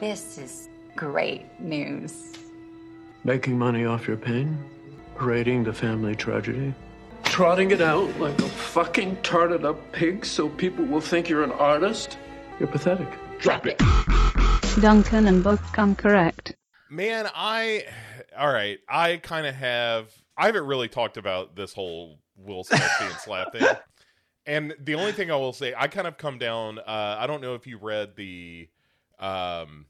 This is great news. Making money off your pain? Parading the family tragedy? Trotting it out like a fucking tarted up pig so people will think you're an artist? You're pathetic. Drop it. Duncan and both come correct. Man, I all right. I kind of have. I haven't really talked about this whole Will Smith being slapped thing. And the only thing I will say, I kind of come down. Uh, I don't know if you read the um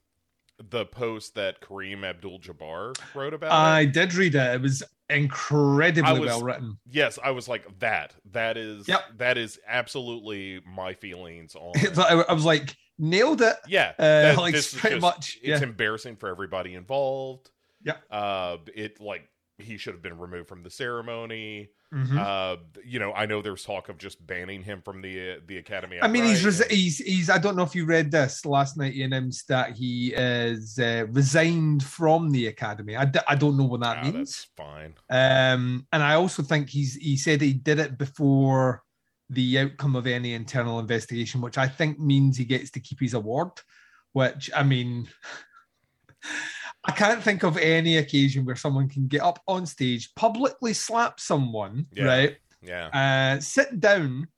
the post that Kareem Abdul-Jabbar wrote about. I it. did read it. It was incredibly was- well written. Yes, I was like that. That is Yep. that is absolutely my feelings on. I was like, nailed it. yeah, Uh, that- like, pretty just- much, It's yeah. embarrassing for everybody involved. Yeah. Uh, it like he should have been removed from the ceremony. Mhm. Uh, you know, I know there's talk of just banning him from the uh, the academy. I mean, he's, resi- he's he's. I don't know if you read this last night. He announced that he is uh, resigned from the academy. I, d- I don't know what that Ah, means. That's fine. Um, and I also think he's he said he did it before the outcome of any internal investigation, which I think means he gets to keep his award. Which I mean, I can't think of any occasion where someone can get up on stage, publicly slap someone, Yeah. right? Yeah. Uh, sit down,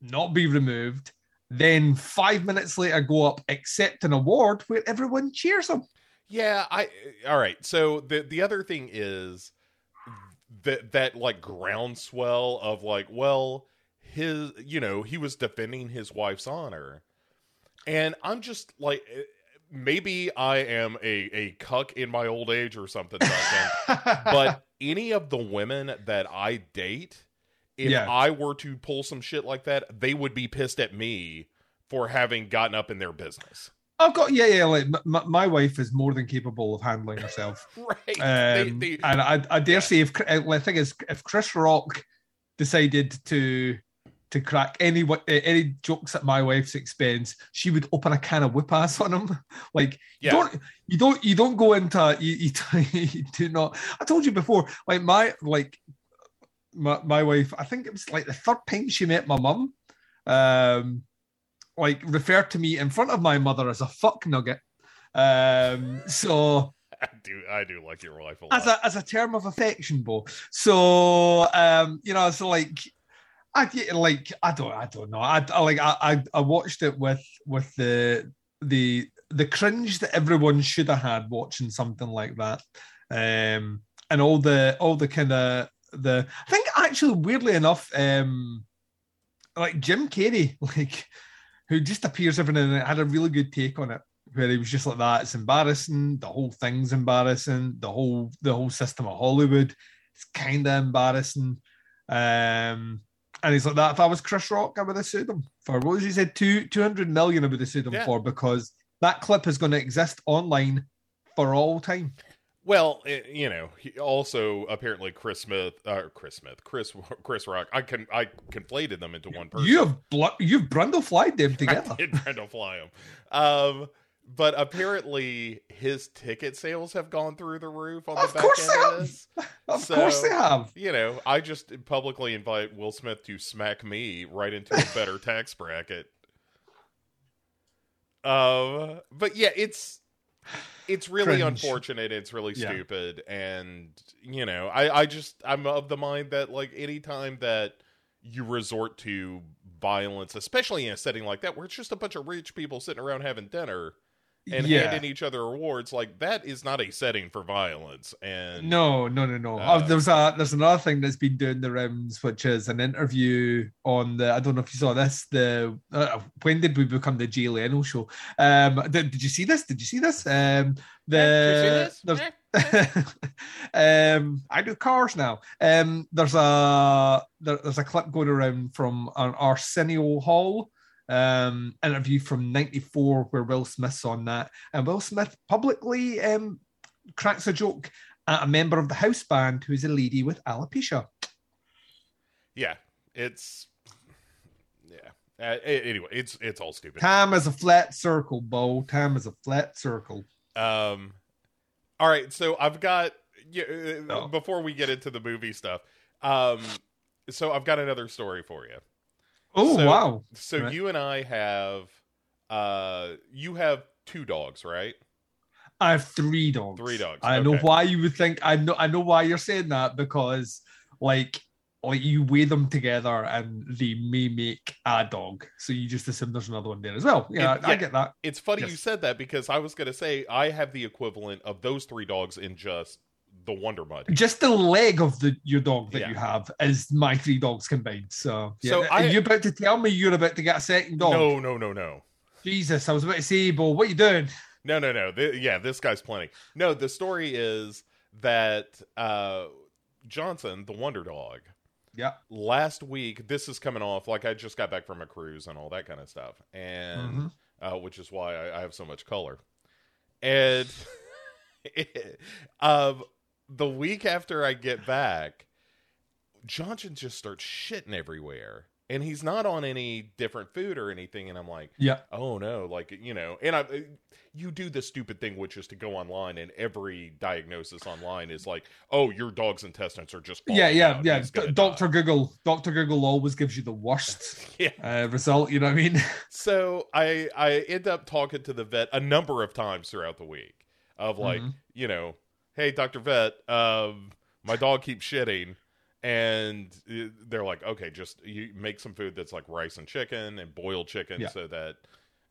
not be removed, then five minutes later go up, accept an award where everyone cheers him. Yeah, I all right. So the the other thing is that that like groundswell of like, well, his you know, he was defending his wife's honor. And I'm just like maybe I am a a cuck in my old age or something, but any of the women that I date, if Yeah. I were to pull some shit like that, they would be pissed at me for having gotten up in their business. I've got yeah, yeah. Like m- m- my wife is more than capable of handling herself. Right. Um, They- they- and I, I dare say, if uh, the thing is, if Chris Rock decided to to crack any uh, any jokes at my wife's expense, she would open a can of whip ass on him. Like Yeah. you don't you don't you don't go into you, you, you do not. I told you before, like my like my, my wife. I think it was like the third time she met my mum. Um, like referred to me in front of my mother as a fuck nugget. Um, so I do I do like your wife a lot. as a as a term of affection, Bo. So um, you know, so like I like I don't I don't know. I, I like I, I watched it with with the the the cringe that everyone should have had watching something like that. Um and all the all the kind of the I think actually weirdly enough, um like Jim Carrey, like who just appears every now and then, had a really good take on it where he was just like that. It's embarrassing. The whole thing's embarrassing. The whole the whole system of Hollywood it's kind of embarrassing. Um, and he's like that. If I was Chris Rock, I would have sued him for what was he said two two hundred million. I would have sued him Yeah. for because that clip is going to exist online for all time. Well, eh, you know, he also apparently Chris Smith, uh, Chris Smith, Chris Chris Rock. I can I conflated them into one person. You have bl- you've Brundle flied them together. I did Brundle fly him. Um, but apparently his ticket sales have gone through the roof on Of the back course end they of have. this. Of So- course they have. You know, I just publicly invite Will Smith to smack me right into a better tax bracket. Um, but yeah, it's it's really Cringe. unfortunate. It's really Yeah. stupid, and you know, I I just I'm of the mind that like anytime that you resort to violence, especially in a setting like that where it's just a bunch of rich people sitting around having dinner and yeah. handing each other awards, like that is not a setting for violence. And No, no, no, no. Uh, oh, there's a there's another thing that's been doing the rounds, which is an interview on the. I don't know if you saw this. The uh, when did we become the Jay Leno show? Um, did, did you see this? Did you see this? Um, the Did you see there's- um, I do cars now. Um, there's a there, there's a clip going around from an Arsenio Hall um interview from 94 where Will Smith's on that and Will Smith publicly um cracks a joke at a member of the house band who's a lady with alopecia. Yeah, it's yeah. Uh, anyway, it's it's all stupid. Time is a flat circle, Bo. Time is a flat circle. Um, all right, so I've got yeah, uh, Oh. before we get into the movie stuff. Um, so I've got another story for you. Oh So- wow! So Right. you and I have, uh, you have two dogs, right? I have three dogs. Three dogs, I know why you would think. I know. I know why you're saying that because, like, like you weigh them together and they may make a dog. So you just assume there's another one there as well. Yeah, It- I yeah. get that. It's funny Yes. you said that because I was going to say I have the equivalent of those three dogs in just the Wonder Mud. Just the leg of the your dog that Yeah. you have is my three dogs combined. So, yeah. So are I- you about to tell me you're about to get a second dog? No, no, no, no. Jesus, I was about to say, but what are you doing? No, no, no. Th- yeah, this guy's plenty. No, the story is that uh, Johnson, the Wonder Dog, Yeah. last week, this is coming off like I just got back from a cruise and all that kind of stuff, and Mhm. uh, which is why I, I have so much color. And um, the week after I get back, Johnson just starts shitting everywhere, and he's not on any different food or anything. And I'm like, Yeah. oh no like you know and i you do the stupid thing which is to go online and every diagnosis online is like oh your dog's intestines are just Yeah, yeah, out. yeah. D- die." Doctor Google, Doctor Google always gives you the worst yeah uh, result. You know what I mean? so i i end up talking to the vet a number of times throughout the week of like Mhm. you know hey dr vet um my dog keeps shitting and they're like okay just you make some food that's like rice and chicken and boiled chicken Yeah. so that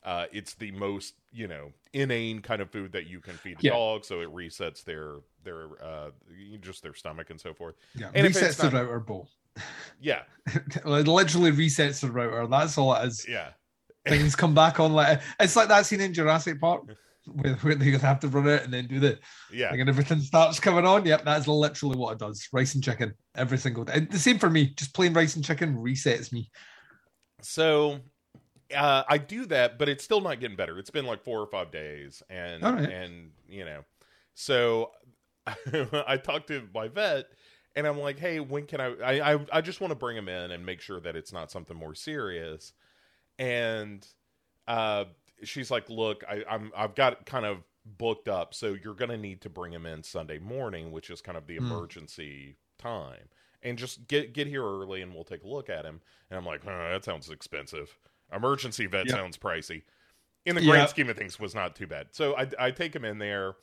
uh, it's the most you know inane kind of food that you can feed a Yeah. dog so it resets their their uh just their stomach and so forth Yeah. And resets the not- router bowl. yeah it literally resets the router. That's all it is. yeah Things come back on like it's like that scene in Jurassic Park where, where they have to run it and then do the yeah like, and everything starts coming on. Yep, that's literally what it does. Rice and chicken every single day. The same for me. Just plain rice and chicken resets me. So uh, I do that, but it's still not getting better. It's been like four or five days, and right. and you know, so I talked to my vet, and I'm like, hey, when can I? I I, I just want to bring him in and make sure that it's not something more serious, and uh, she's like, look, I, I'm I've got kind of booked up, so you're gonna need to bring him in Sunday morning, which is kind of the Hmm. emergency time. And just get get here early, and we'll take a look at him. And I'm like, huh, that sounds expensive. Emergency vet Yeah. sounds pricey. In the grand Yeah. scheme of things, was not too bad. So I, I take him in there.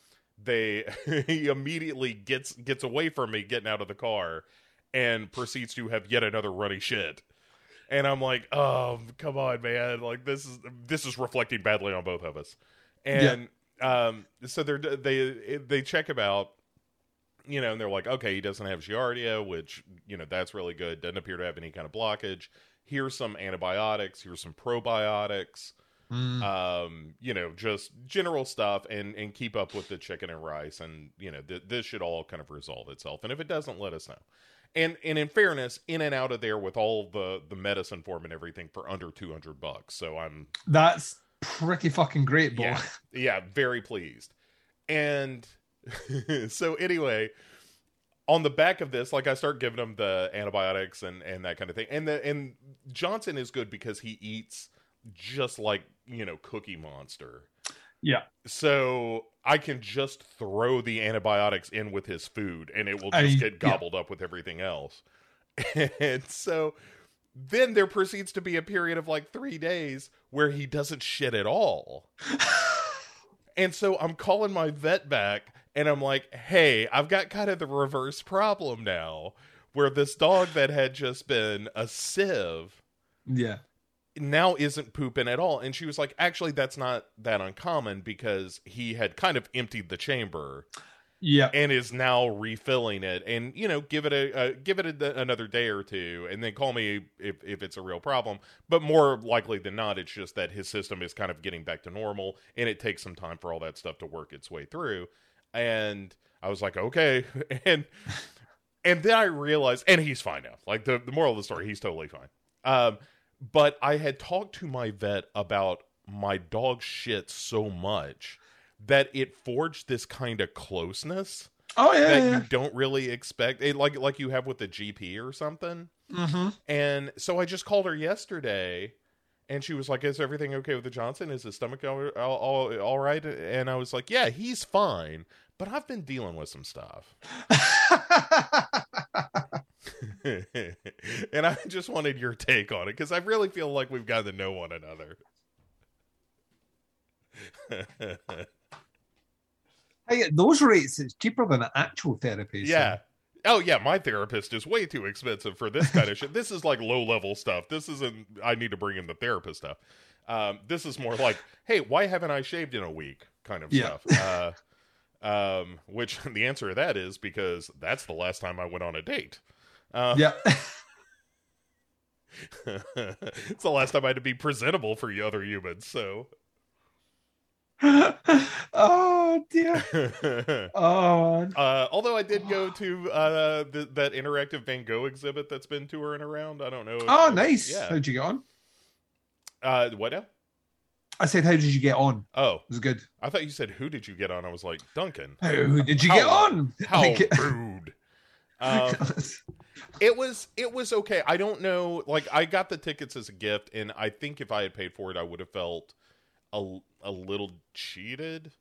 They he immediately gets gets away from me, getting out of the car, and proceeds to have yet another runny shit. And I'm like, oh, come on, man! Like this is this is reflecting badly on both of us. And um, so they're they they check him out, you know, and they're like, okay, he doesn't have giardia, which you know that's really good. Doesn't appear to have any kind of blockage. Here's some antibiotics. Here's some probiotics. Mm. Um, you know, just general stuff, and and keep up with the chicken and rice, and you know, th- this should all kind of resolve itself. And if it doesn't, let us know. And and in fairness, in and out of there with all the the medicine form and everything for under two hundred bucks. So I'm That's pretty fucking great, boy. yeah, yeah, very pleased. And so anyway, on the back of this, like I start giving him the antibiotics and and that kind of thing. And the and Johnson is good because he eats just like, you know, Cookie Monster. Yeah. So I can just throw the antibiotics in with his food and it will just I- get yeah. gobbled up with everything else. And so then there proceeds to be a period of like three days where he doesn't shit at all. And so I'm calling my vet back and I'm like, hey, I've got kind of the reverse problem now where this dog that had just been a sieve Yeah. Now isn't pooping at all. And she was like, actually, that's not that uncommon because he had kind of emptied the chamber Yeah. and is now refilling it. And you know, give it a uh, give it a, another day or two, and then call me if if it's a real problem. But more likely than not, it's just that his system is kind of getting back to normal, and it takes some time for all that stuff to work its way through. And I was like, okay, and and then I realized, and he's fine now. Like the the moral of the story, he's totally fine. Um, but I had talked to my vet about my dog shit so much that it forged this kind of closeness Oh yeah. that yeah. you don't really expect it, like like you have with the GP or something. Mm-hmm. And so I just called her yesterday and she was like, "Is everything okay with the Johnson? Is his stomach all, all, all, all right?" And I was like, "Yeah, he's fine, but I've been dealing with some stuff." and I just wanted your take on it because I really feel like we've got to know one another. Hey, those rates, it's cheaper than an actual therapy. so- yeah. Oh yeah, my therapist is way too expensive for this kind of shit. This is like low level stuff. This isn't. I need to bring in the therapist stuff. Um, this is more like, hey, why haven't I shaved in a week? Kind of Yeah. stuff. Uh, um, which the answer to that is because that's the last time I went on a date. Uh, Yeah. it's the last time I had to be presentable for you other humans. So, oh dear. uh, Oh man. although I did go to uh, the, that interactive Van Gogh exhibit that's been touring around. I don't know. if- Oh, nice. Yeah. How'd you get on? Uh, what now? I said, how did you get on? Oh, It was good. I thought you said who did you get on? I was like Duncan. Who did you How- get on? How rude. Um, it was it was okay. I don't know. Like I got the tickets as a gift, and I think if I had paid for it, I would have felt a a little cheated.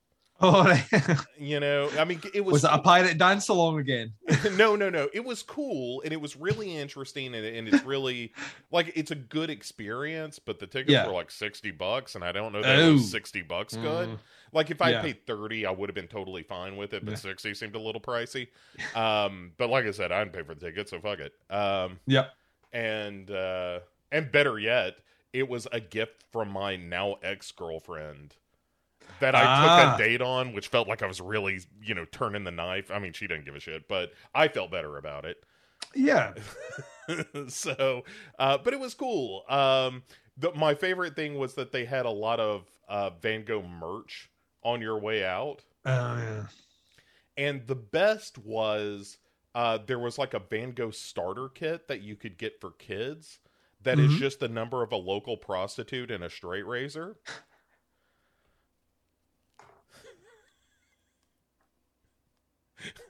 Oh, right. You know, I mean, it was was it a pirate dance along again? no, no, no. It was cool and it was really interesting and, and it's really like it's a good experience. But the tickets Yeah. were like sixty bucks, and I don't know that Oh. was sixty bucks good. Mm. Like if I Yeah. paid thirty, I would have been totally fine with it. But Yeah. sixty seemed a little pricey. Um, but like I said, I didn't pay for the ticket, so fuck it. Um, Yeah. and uh, and better yet, it was a gift from my now ex girlfriend that I Ah. took a date on, which felt like I was really, you know, turning the knife. I mean, she didn't give a shit, but I felt better about it. Yeah. so, uh, but it was cool. Um, the, my favorite thing was that they had a lot of uh, Van Gogh merch on your way out, Oh, yeah. and the best was uh, there was like a Van Gogh starter kit that you could get for kids. That is Mhm. just the number of a local prostitute and a straight razor.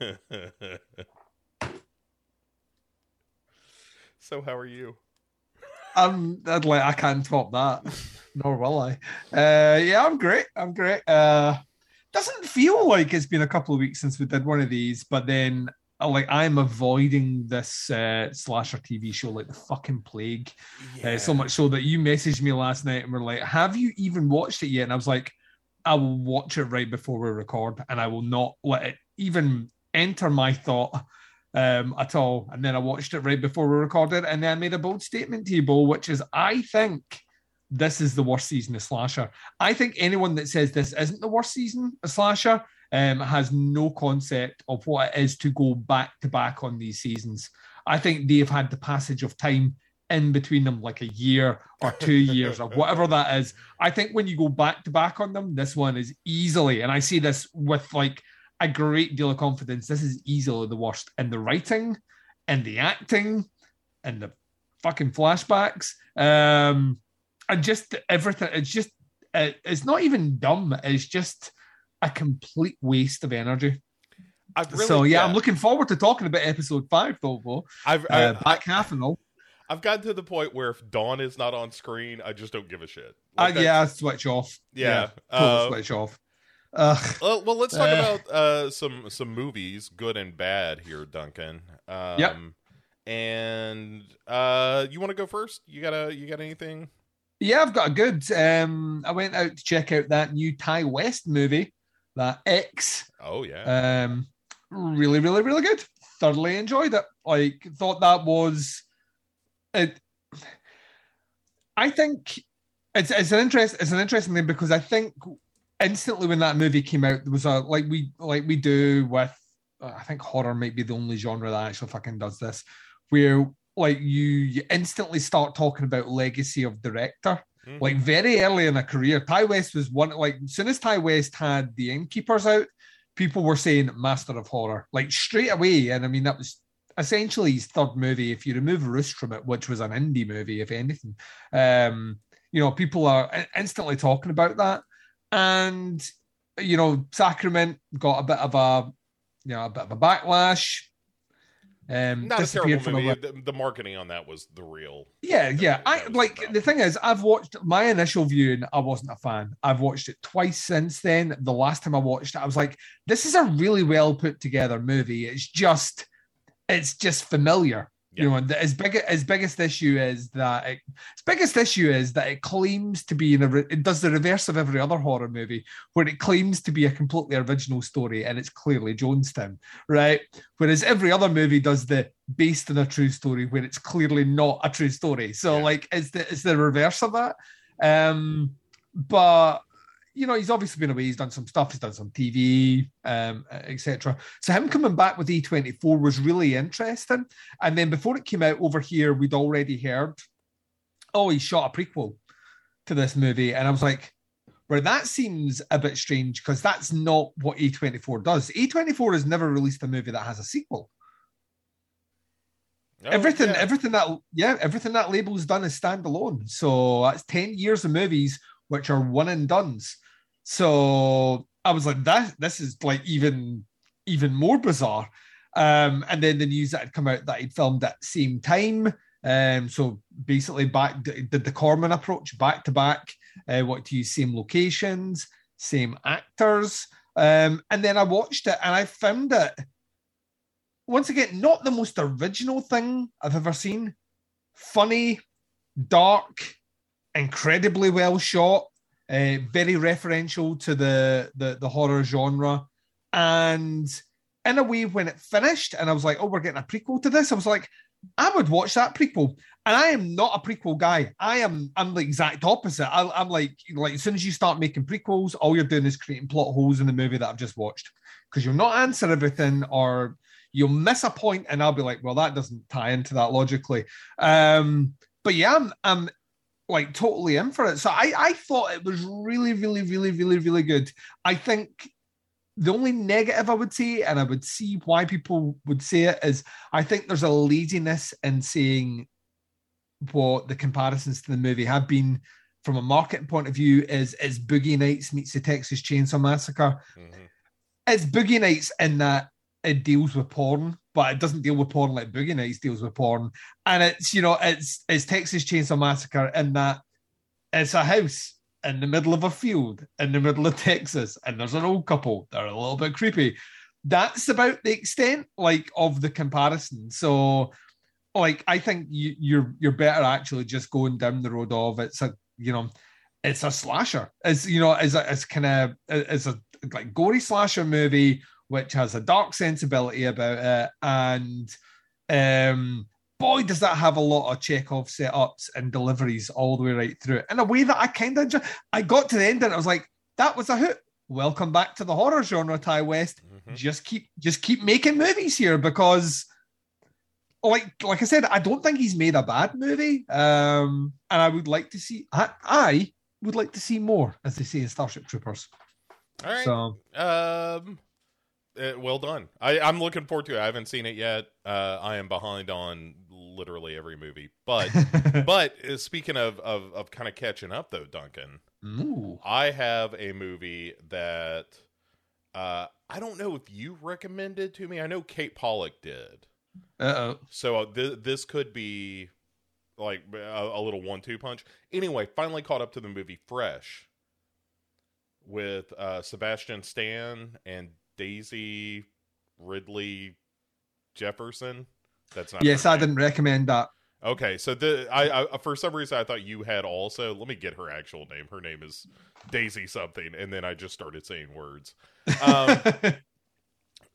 so how are you? I'm I'd like I can't top that, nor will I. Uh, yeah, I'm great. I'm great. Uh, doesn't feel like it's been a couple of weeks since we did one of these, but then uh, like I'm avoiding this uh, slasher TV show like the fucking plague. Uh, so much so that you messaged me last night and were like, "Have you even watched it yet?" And I was like, "I will watch it right before we record, and I will not let it even enter my thought." um, at all. And then I watched it right before we recorded, and then I made a bold statement to you, Bo, which is I think this is the worst season of slasher. I think anyone that says this isn't the worst season of slasher um, has no concept of what it is to go back to back on these seasons. I think they've had the passage of time in between them, like a year or two years or whatever that is. I think when you go back to back on them, this one is easily, and I see this with like a great deal of confidence. This is easily the worst in the writing, in the acting, in the fucking flashbacks, um, and just everything. It's just it, it's not even dumb. It's just a complete waste of energy. I've really, so yeah, I'm looking forward to talking about episode five, though. Bo. I've Uh, I, back half and all. I've gotten to the point where if Dawn is not on screen, I just don't give a shit. Uh, Like, that's- yeah, switch off. yeah. total uh, switch off. Ugh. Well, well, let's talk Uh. about uh, some some movies, good and bad here, Duncan. Um, Yep. And uh, you want to go first? You got a you got anything? Yeah, I've got a good. Um, I went out to check out that new Ti West movie, that X. Oh yeah. Um, really, really, really good. Thoroughly enjoyed it. Like, thought that was it. I think it's it's an interest. It's an interesting thing because I think instantly when that movie came out, there was a like we like we do with. I think horror might be the only genre that actually fucking does this, where like you, you instantly start talking about legacy of director Mhm. like very early in a career. Ti West was one like as soon as Ti West had the Innkeepers out, people were saying Master of Horror like straight away. And I mean that was essentially his third movie. If you remove Roost from it, which was an indie movie, if anything, um, you know people are instantly talking about that. And you know, Sacrament got a bit of a you know a bit of a backlash. Um, not a disappeared terrible from a movie. The, the marketing on that was the real. yeah, yeah. I That like about- the thing is, I've watched my initial viewing. I wasn't a fan. I've watched it twice since then. The last time I watched it, I was like, "This is a really well put together movie. It's just, it's just familiar. You know, the, his big his biggest issue is that it, his biggest issue is that it claims to be in a, it does the reverse of every other horror movie, where it claims to be a completely original story and it's clearly Jonestown, right? Whereas every other movie does the based on a true story, where it's clearly not a true story. So Yeah. like, it's the it's the reverse of that. Um, but you know, he's obviously been away. He's done some stuff. He's done some TV, um, etc. So him coming back with A24 was really interesting. And then before it came out over here, we'd already heard, oh, he shot a prequel to this movie, and I was like, well, that seems a bit strange because that's not what A24 does. A24 has never released a movie that has a sequel. Oh, everything, yeah. everything that yeah, everything that label's done is standalone. So that's 10 years of movies which are one and done's. So I was like, that this is like even even more bizarre. Um, and then the news that had come out that he'd filmed at the same time. Um, so basically back did the Corman approach back to back, uh, wanted to use same locations, same actors. Um, and then I watched it and I found it once again, not the most original thing I've ever seen. Funny, dark, incredibly well shot, uh, very referential to the, the the horror genre, and in a way, when it finished, and I was like, "Oh, we're getting a prequel to this," I was like, "I would watch that prequel." And I am not a prequel guy. I am. I'm the exact opposite. I, I'm like, like as soon as you start making prequels, all you're doing is creating plot holes in the movie that I've just watched because you'll not answer everything or you'll miss a point and I'll be like, well, that doesn't tie into that logically. Um, but yeah, I'm, I'm like totally in for it. So I, I thought it was really, really, really, really, really good. I think the only negative I would say, and I would see why people would say it, is I think there's a laziness in saying what the comparisons to the movie have been from a marketing point of view is is Boogie Nights meets the Texas Chainsaw Massacre Mhm. it's Boogie Nights in that it deals with porn, but it doesn't deal with porn like Boogie Nights deals with porn. And it's you know it's it's Texas Chainsaw Massacre in that it's a house in the middle of a field in the middle of Texas, and there's an old couple. They're a little bit creepy. That's about the extent like of the comparison. So like I think you, you're you're better actually just going down the road of it's a you know it's a slasher. It's you know it's a it's kind of it's a like gory slasher movie which has a dark sensibility about it and um boy does that have a lot of Chekhov setups and deliveries all the way right through it in a way that I kind of. I got to the end and I was like that was a hoot. Welcome back to the horror genre, Ti West Mhm. just keep just keep making movies here because like like I said, I don't think he's made a bad movie. Um and I would like to see I, I would like to see more, as they say in Starship Troopers. All right. So Um, uh, well done. I, I'm looking forward to it. I haven't seen it yet. Uh, I am behind on literally every movie. But but uh, speaking of of, of kind of catching up though, Duncan, Ooh. I have a movie that uh, I don't know if you recommended to me. I know Kate Pollock did. Uh-oh. So uh, th- this could be like a, a little one-two punch. Anyway, finally caught up to the movie Fresh with uh, Sebastian Stan and Daisy Ridley Jefferson. That's not. Yes, I name. didn't recommend that. Okay, so the I, I for some reason I thought you had also. Let me get her actual name. Her name is Daisy something, and then I just started saying words. Um,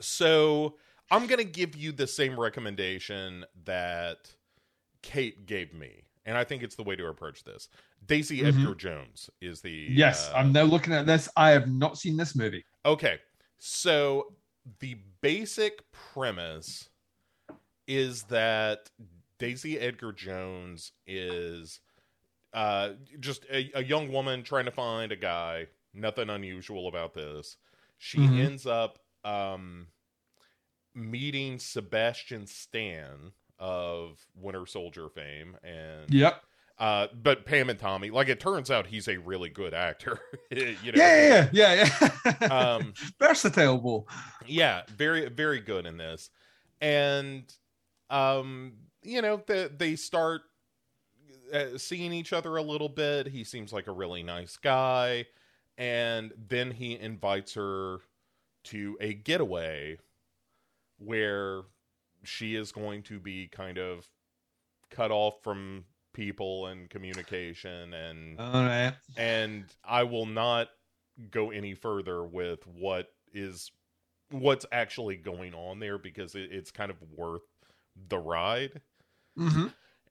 so I'm gonna give you the same recommendation that Kate gave me, and I think it's the way to approach this. Daisy Mhm. Edgar Jones is the yes, uh, I'm now looking at this. I have not seen this movie. Okay. So the basic premise is that Daisy Edgar Jones is uh, just a, a young woman trying to find a guy. Nothing unusual about this. She Mhm. ends up um, meeting Sebastian Stan of Winter Soldier fame, and Yep. Uh, but Pam and Tommy. Like it turns out, he's a really good actor. you know, Yeah, yeah, yeah, yeah. Um, Versatile bull. yeah very very good in this and um you know the, they start uh, seeing each other a little bit he seems like a really nice guy and then he invites her to a getaway where she is going to be kind of cut off from people and communication and All right. and I will not go any further with what is what's actually going on there because it, it's kind of worth the ride Mm-hmm.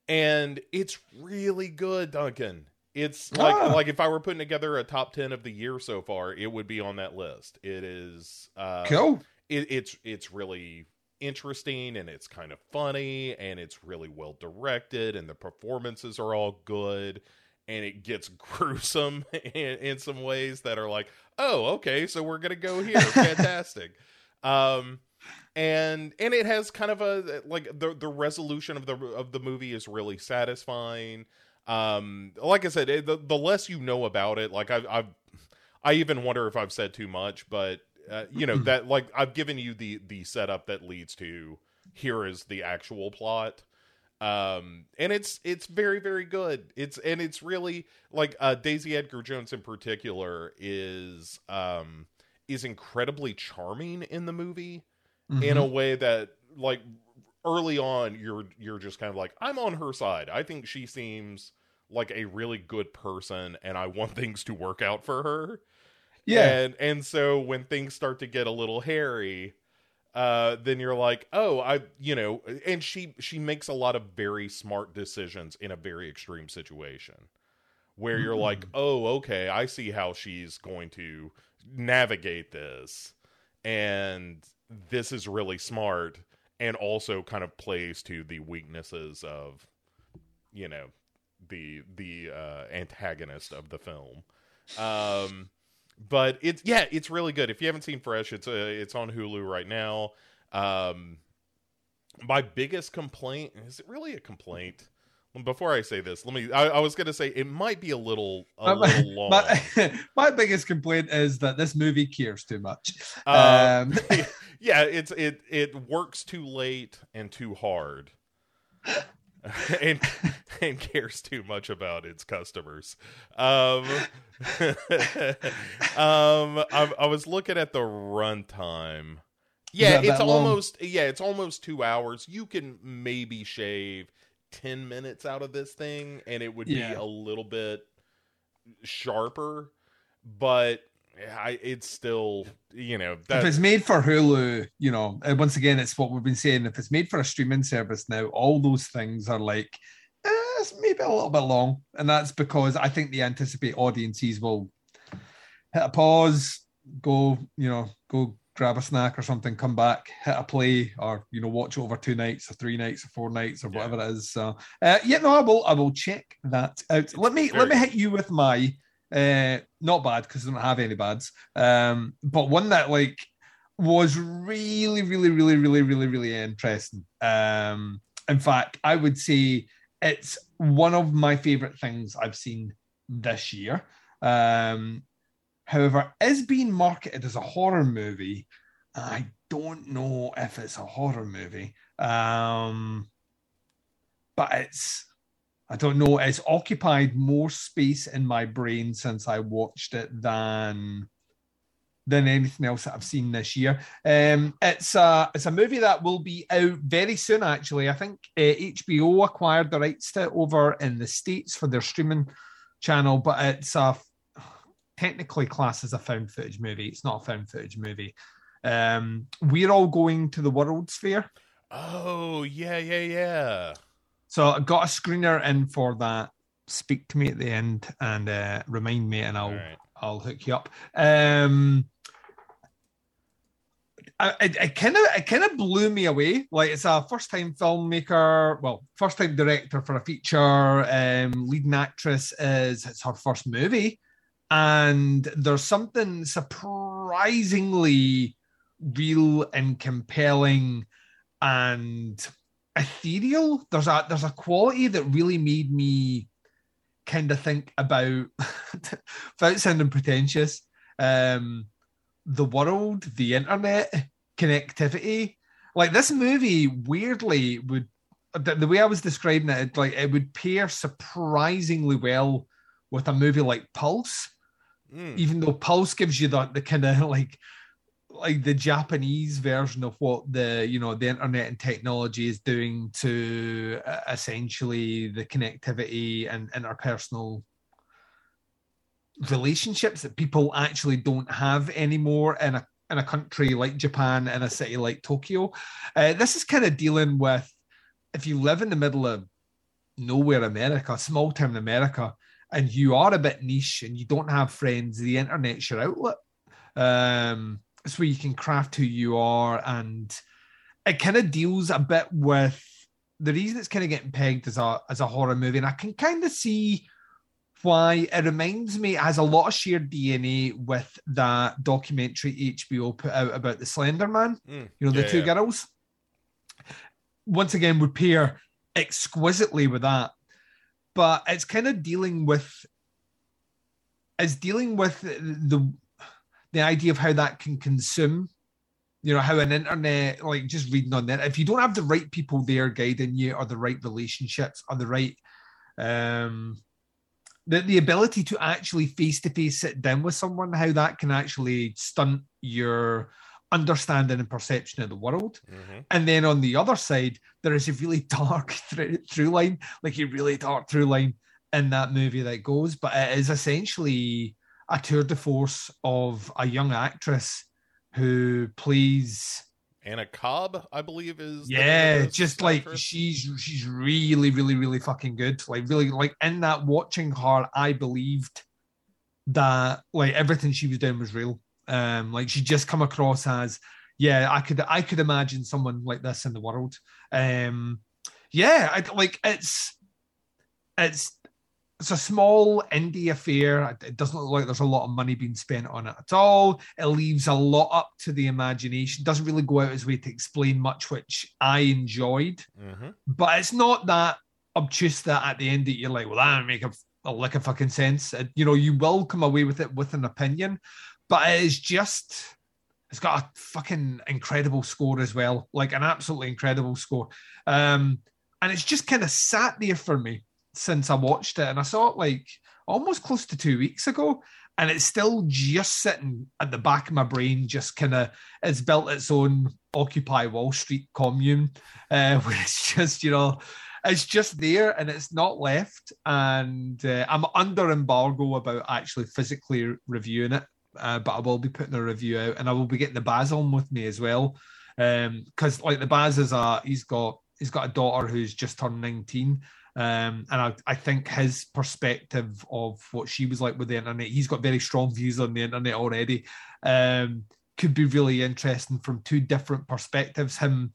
and it's really good duncan it's like Ah. like if i were putting together a top 10 of the year so far it would be on that list it is uh Cool. it, it's it's really interesting and it's kind of funny and it's really well directed and the performances are all good and it gets gruesome in, in some ways that are like oh okay so we're gonna go here. Fantastic. Um and and it has kind of a like the the resolution of the of the movie is really satisfying. Um like i said it, the, the less you know about it like i've i've i even wonder if i've said too much but uh, you know that like i've given you the the setup that leads to here is the actual plot um and it's it's very very good it's and it's really like uh daisy edgar jones in particular is um is incredibly charming in the movie in a way that like early on you're you're just kind of like I'm on her side. I think she seems like a really good person and I want things to work out for her. Yeah. And and so when things start to get a little hairy, uh then you're like, "Oh, I you know, and she she makes a lot of very smart decisions in a very extreme situation." Where you're like, "Oh, okay, I see how she's going to navigate this." And this is really smart and also kind of plays to the weaknesses of you know the the uh antagonist of the film um but it's yeah it's really good. If you haven't seen fresh it's uh, it's on hulu right now. Um my biggest complaint is it really a complaint? Before i say this let me i, I was gonna say it might be a little a My- little long. My, my biggest complaint is that this movie cares too much. Um, Um, yeah, it's it it works too late and too hard, and and cares too much about its customers. Um, um, I, I was looking at the runtime. Yeah, it's that long? almost yeah, it's almost two hours. You can maybe shave ten minutes out of this thing, and it would Yeah. be a little bit sharper. But I, it's still you know if it's made for Hulu, you know, once again, it's what we've been saying. If it's made for a streaming service now, all those things are like, eh, it's maybe a little bit long. And that's because I think the anticipate audiences will hit a pause, go, you know, go grab a snack or something, come back, hit a play, or you know, watch over two nights or three nights or four nights or Yeah. whatever it is. So uh, yeah, no, I will I will check that out. let me let me hit you with my uh not bad because I don't have any bads. Um, but one that like was really, really, really, really, really, really interesting. Um, in fact, I would say it's one of my favorite things I've seen this year. Um, however, is being marketed as a horror movie. I don't know if it's a horror movie. Um, but it's I don't know. It's occupied more space in my brain since I watched it than than anything else that I've seen this year. Um, it's a it's a movie that will be out very soon. Actually, I think uh, HBO acquired the rights to it over in the states for their streaming channel, but it's a technically classed as a found footage movie. It's not a found footage movie. Um, we're all going to the World's Fair. Oh yeah, yeah, yeah. So I got a screener in for that. Speak to me at the end and uh, remind me, and I'll right. I'll hook you up. Um, it, it kind of it kind of blew me away. Like it's a first time filmmaker, well, first time director for a feature. Um, leading actress is it's her first movie, and there's something surprisingly real and compelling and ethereal. There's a there's a quality that really made me kind of think about, without sounding pretentious, um, the world, the internet, connectivity. Like this movie, weirdly, would the, the way I was describing it, it, like it would pair surprisingly well with a movie like Pulse Mm. even though Pulse gives you the, the kind of like like the Japanese version of what the you know the internet and technology is doing to uh, essentially the connectivity and interpersonal relationships that people actually don't have anymore in a in a country like Japan in a city like Tokyo. Uh, this is kind of dealing with if you live in the middle of nowhere America, small town America, and you are a bit niche and you don't have friends, the internet's your outlet. Um, it's where you can craft who you are, and it kind of deals a bit with the reason it's kind of getting pegged as a as a horror movie, and I can kind of see why it reminds me it has a lot of shared DNA with that documentary HBO put out about the Slender Man. Mm, You know, the yeah, two yeah. girls. Once again, would pair exquisitely with that, but it's kind of dealing with it's dealing with the the idea of how that can consume you know how an internet like just reading on that if you don't have the right people there guiding you or the right relationships or the right um the, the ability to actually face to face sit down with someone how that can actually stunt your understanding and perception of the world Mhm. and then on the other side, there is a really dark through, through line, like a really dark through line in that movie that goes, but it is essentially a tour de force of a young actress who plays Anna Cobb, I believe, is yeah, just like she's she's really, really, really fucking good. Like really like in that watching her, I believed that like everything she was doing was real. Um, like she just come across as yeah, I could I could imagine someone like this in the world. Um, yeah, I like it's it's it's a small indie affair. It doesn't look like there's a lot of money being spent on it at all. It leaves a lot up to the imagination. Doesn't really go out its way to explain much, which I enjoyed. Mhm. But it's not that obtuse that at the end that you're like, well, that don't make a, a lick of fucking sense. It- you know, you will come away with it with an opinion, but it is just. It's got a fucking incredible score as well, like an absolutely incredible score. Um, and it's just kind of sat there for me since I watched it, and I saw it like almost close to two weeks ago, and it's still just sitting at the back of my brain, just kind of it's built its own Occupy Wall Street commune, uh, where it's just you know. It's just there and it's not left. And uh, I'm under embargo about actually physically reviewing it, uh, but I will be putting a review out and I will be getting the Baz on with me as well. Um, because like the Baz is a he's got he's got a daughter who's just turned 19 um, and I, I think his perspective of what she was like with the internet, he's got very strong views on the internet already. Um, could be really interesting from two different perspectives. Him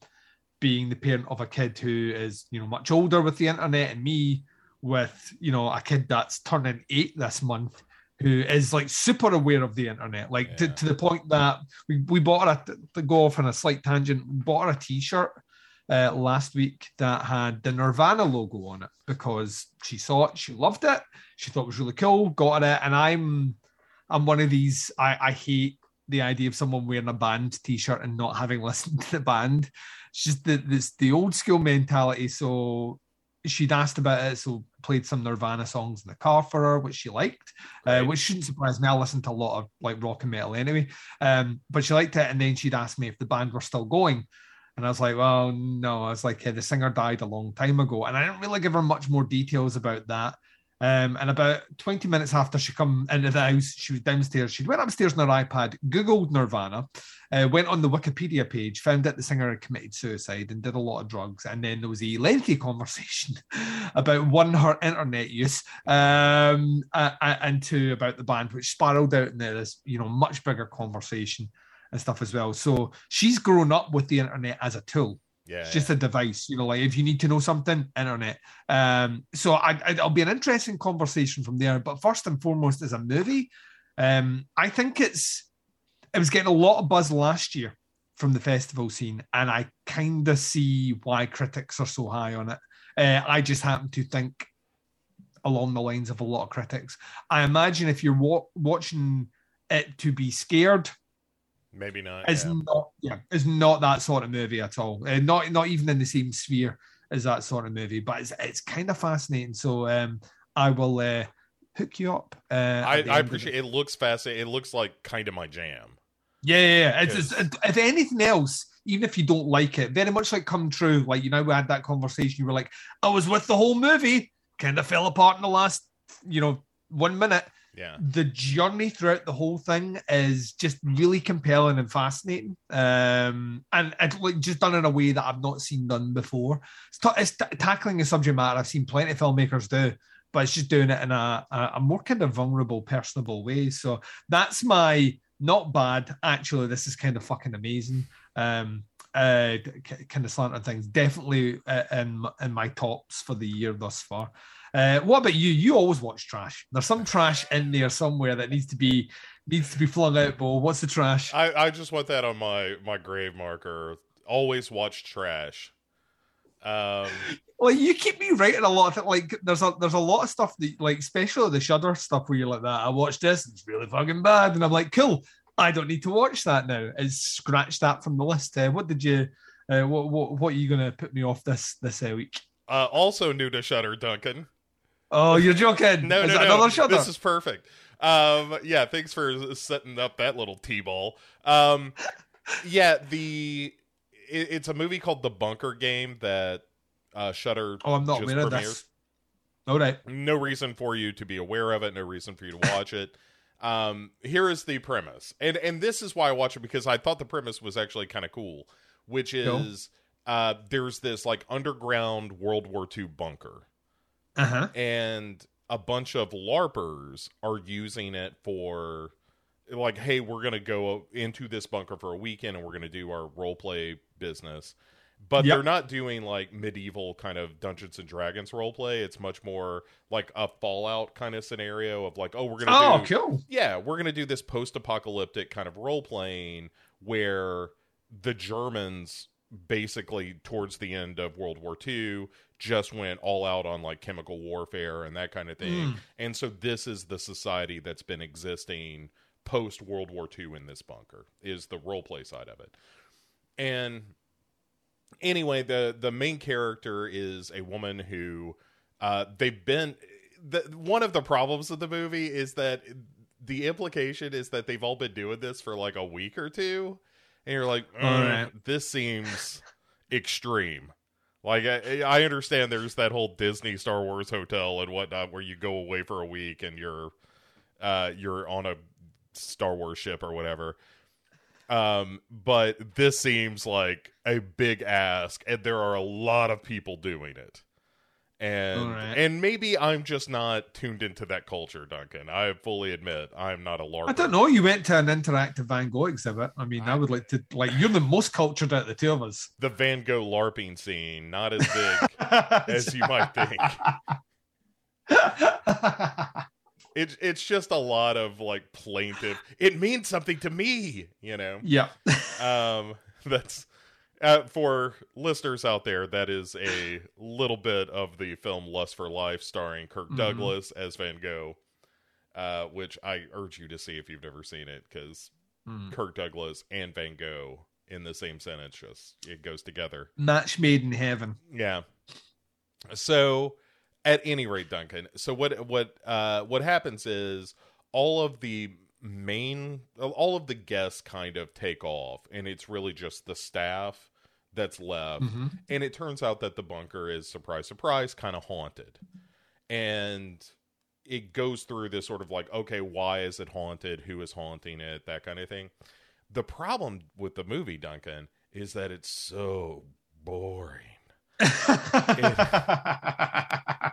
being the parent of a kid who is, you know, much older with the internet, and me with, you know, a kid that's turning eight this month, who is like super aware of the internet, like to, Yeah. to the point that we, we bought her a, to go off on a slight tangent, bought her a t-shirt uh, last week that had the Nirvana logo on it because she saw it, she loved it, she thought it was really cool, got it, and I'm I'm one of these. I, I hate the idea of someone wearing a band T-shirt and not having listened to the band. It's just the this the old school mentality. So she'd asked about it, so played some Nirvana songs in the car for her, which she liked, uh, which shouldn't surprise me. I listen to a lot of like rock and metal anyway, um, but she liked it, and then she'd asked me if the band were still going. And I was like, well, no. I was like, the singer died a long time ago. And I didn't really give her much more details about that. Um, and about 20 minutes after she come into the house, she was downstairs. She went upstairs on her iPad, Googled Nirvana, uh, went on the Wikipedia page, found that the singer had committed suicide and did a lot of drugs. And then there was a lengthy conversation about one, her internet use, um, and two, about the band, which spiraled out into this, you know, much bigger conversation and stuff as well. So she's grown up with the internet as a tool. Yeah. It's just a device, you know, like if you need to know something, internet. Um, so I, I, it'll be an interesting conversation from there. But first and foremost, as a movie, um, I think it's it was getting a lot of buzz last year from the festival scene, and I kind of see why critics are so high on it. Uh, I just happen to think along the lines of a lot of critics. I imagine if you're wa- watching it to be scared, Maybe not. is yeah. not yeah is not that sort of movie at all uh, not not even in the same sphere as that sort of movie but it's it's kind of fascinating so um i will uh hook you up uh I, I appreciate it. it. Looks fascinating. It looks like kind of my jam. Yeah, yeah, yeah. It's, it's, if anything else, even if you don't like it, very much like Come True, like you know, we had that conversation. You were like, I was with the whole movie, kind of fell apart in the last, you know, one minute. Yeah. The journey throughout the whole thing is just really compelling and fascinating, um, and it's like just done in a way that I've not seen done before. It's, ta- it's t- tackling a subject matter I've seen plenty of filmmakers do, but it's just doing it in a, a, a more kind of vulnerable, personable way. So that's my not bad. Actually, this is kind of fucking amazing. Um, uh, kind of slanted things. Definitely uh, in in my tops for the year thus far. Uh, what about you? You always watch trash. There's some trash in there somewhere that needs to be needs to be flung out. Bo, what's the trash? I, I just want that on my my grave marker. Always watch trash. Um, Well, you keep me writing a lot of it. Like there's a there's a lot of stuff that like especially the Shudder stuff where you're like that. I watched this, it's really fucking bad, and I'm like, cool. I don't need to watch that now. It's scratch that from the list. Uh, what did you? Uh, what what what are you gonna put me off this this uh, week? uh, also new to Shudder, Duncan. Oh, you're joking. No, is no, no. another? This is perfect. Um, yeah, thanks for setting up that little t-ball. Um, yeah, the it, it's a movie called The Bunker Game that uh, Shudder. oh, I'm not just aware of premiered. this. All right. No reason for you to be aware of it. No reason for you to watch it. Um, here is the premise, and and this is why I watch it because I thought the premise was actually kind of cool, which Cool. is uh, there's this like underground World War II bunker Uh huh. and a bunch of larpers are using it for like hey we're going to go into this bunker for a weekend and we're going to do our role play business but Yep. they're not doing like medieval kind of dungeons and dragons role play it's much more like a fallout kind of scenario of like oh we're to Oh, do cool. yeah, we're going to do this post apocalyptic kind of role playing where the Germans basically towards the end of World War II just went all out on like chemical warfare and that kind of thing. Mm. And so this is the society that's been existing post World War II in this bunker is the role play side of it. And anyway, the the main character is a woman who uh they've been the, one of the problems of the movie is that the implication is that they've all been doing this for like a week or two and you're like "Mm, right. this seems extreme like I, I understand there's that whole disney star wars hotel and whatnot where you go away for a week and you're uh you're on a star wars ship or whatever. Um but this seems like a big ask and there are a lot of people doing it and right. and maybe i'm just not tuned into that culture duncan i fully admit i'm not a larper I don't know. You went to an interactive Van Gogh exhibit. I mean, I, would like to like. You're the most cultured out of the two of us. the van gogh larping scene not as big as you might think it's it's just a lot of like plaintive it means something to me you know yeah. um that's uh, for listeners out there that is a little bit of the film lust for life starring kirk Mhm. douglas as van gogh uh which i urge you to see if you've never seen it because Mm. kirk douglas and van gogh in the same sentence just it goes together Match made in heaven. yeah. So, at any rate, Duncan. So what what uh what happens is all of the main all of the guests kind of take off, and it's really just the staff that's left. Mhm. And it turns out that the bunker is surprise surprise kind of haunted, and it goes through this sort of like okay, why is it haunted? Who is haunting it? That kind of thing. The problem with the movie, Duncan, is that it's so boring.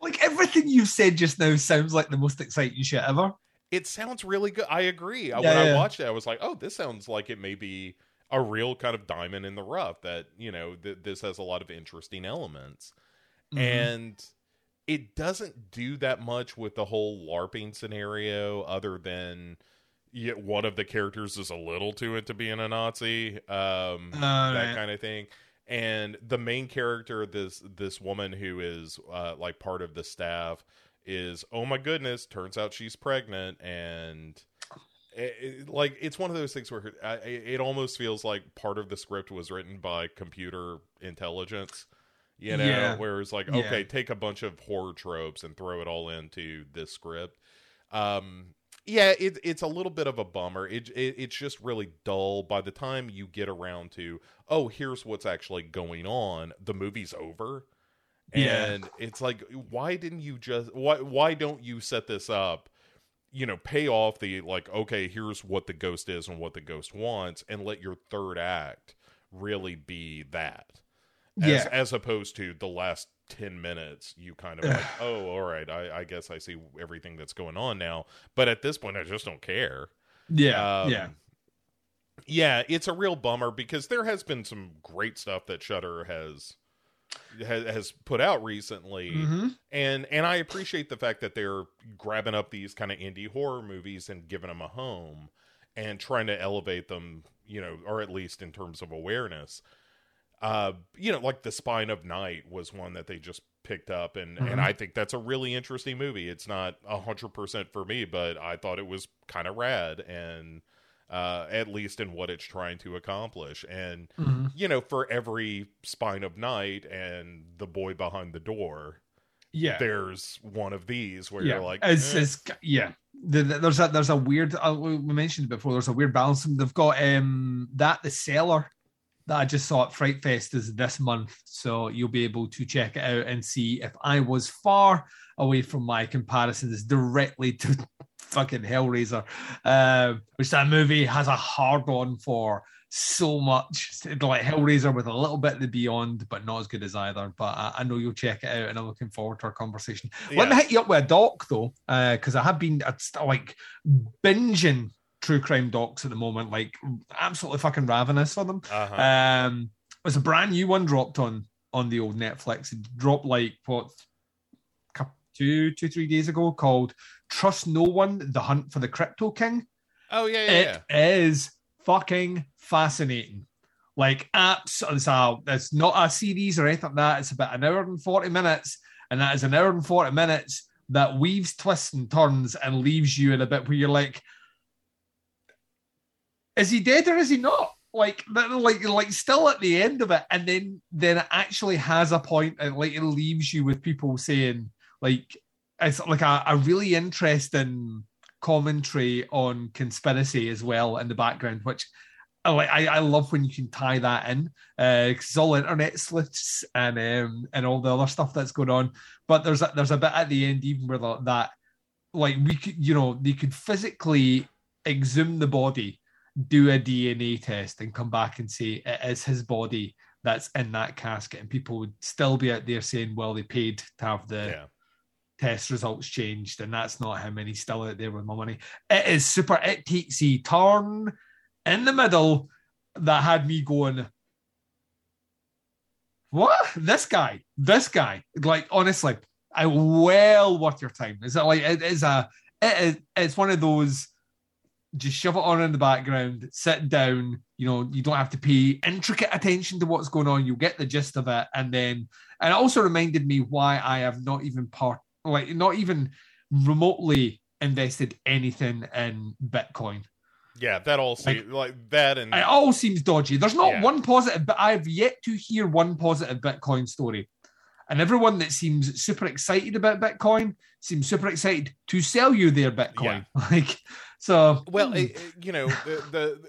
like everything you've said just now sounds like the most exciting shit ever. it sounds really good. I agree. Yeah, when I watched it, I was like, "Oh, this sounds like it may be a real kind of diamond in the rough." That you know, th- this has a lot of interesting elements, Mhm. and it doesn't do that much with the whole LARPing scenario, other than yeah, one of the characters is a little too into being a Nazi, um, that Alright. kind of thing. And the main character, this this woman who is uh, like part of the staff, is oh my goodness, turns out she's pregnant, and it, like it's one of those things where uh, it, almost feels like part of the script was written by computer intelligence. You know, Yeah. where it's like, Yeah. okay, take a bunch of horror tropes and throw it all into this script. Um, yeah, it, it's a little bit of a bummer. It, it it's just really dull. By the time you get around to, oh, here's what's actually going on, the movie's over, Yeah. and it's like, why didn't you just why why don't you set this up? You know, pay off the like, okay, here's what the ghost is and what the ghost wants, and let your third act really be that, as, Yeah. as opposed to the last 10 minutes you kind of like oh all right I, I guess i see everything that's going on now. But at this point i just don't care. Yeah, Um, yeah, yeah it's a real bummer because there has been some great stuff that Shudder has has, has put out recently. Hmm and and i appreciate the fact that they're grabbing up these kind of indie horror movies and giving them a home and trying to elevate them you know or at least in terms of awareness. Uh you know like the spine of night was one that they just picked up and Mhm. and i think that's a really interesting movie. It's not a hundred percent for me but i thought it was kind of rad and uh at least in what it's trying to accomplish and hmm you know for every spine of night and the boy behind the door yeah. there's one of these where yeah, you're like, it's, eh. it's yeah. The, the- there's a there's a weird. Uh, we mentioned it before. There's a weird balance. They've got um that the Cellar that I just saw at Fright Fest is this month, so you'll be able to check it out and see if I was far away from my comparisons directly to fucking Hellraiser, um, which that movie has a hard on for so much like Hellraiser with a little bit of the beyond, but not as good as either. But I, I know you'll check it out, and I'm looking forward to our conversation. Let me hit you up with a doc though, because I have been uh, st- like binging true crime docs at the moment, like absolutely fucking ravenous for them. uh-huh. Um, there's a brand new one dropped on on the old Netflix. It dropped like what two two three days ago called "Trust No One: The Hunt for the Crypto King." oh yeah, yeah, It yeah. is fucking fascinating. Like apps, it's, a, it's not a series or anything like that. It's about an hour and 40 minutes. And that is an hour and 40 minutes that weaves twists and turns and leaves you in a bit where you're like, is he dead or is he not? Like, like, like, still at the end of it, and then, then it actually has a point, and like, it leaves you with people saying, like, it's like a, a really interesting commentary on conspiracy as well in the background, which I. I, love when you can tie that in because it's all internet sleuths and um, and all the other stuff that's going on. But there's a, there's a bit at the end even where that like we could you know they could physically exhume the body, do a DNA test, and come back and say it is his body that's in that casket, and people would still be out there saying, well, they paid to have the yeah. Test results changed, and that's not him, and he's still out there with my money. It is super. It takes a turn in the middle that had me going, What? This guy, this guy. Like, honestly, I well worth your time. Is it like it is a it is it's one of those just shove it on in the background, sit down, you know, you don't have to pay intricate attention to what's going on, you'll get the gist of it. And then and it also reminded me why I have not even part like not even remotely invested anything in Bitcoin. Yeah, that all seems like, that and It all seems dodgy. There's not Yeah. one positive, but I've yet to hear one positive Bitcoin story. And everyone that seems super excited about Bitcoin seems super excited to sell you their Bitcoin. Yeah. Like, so well, hmm. it- you know, the, the,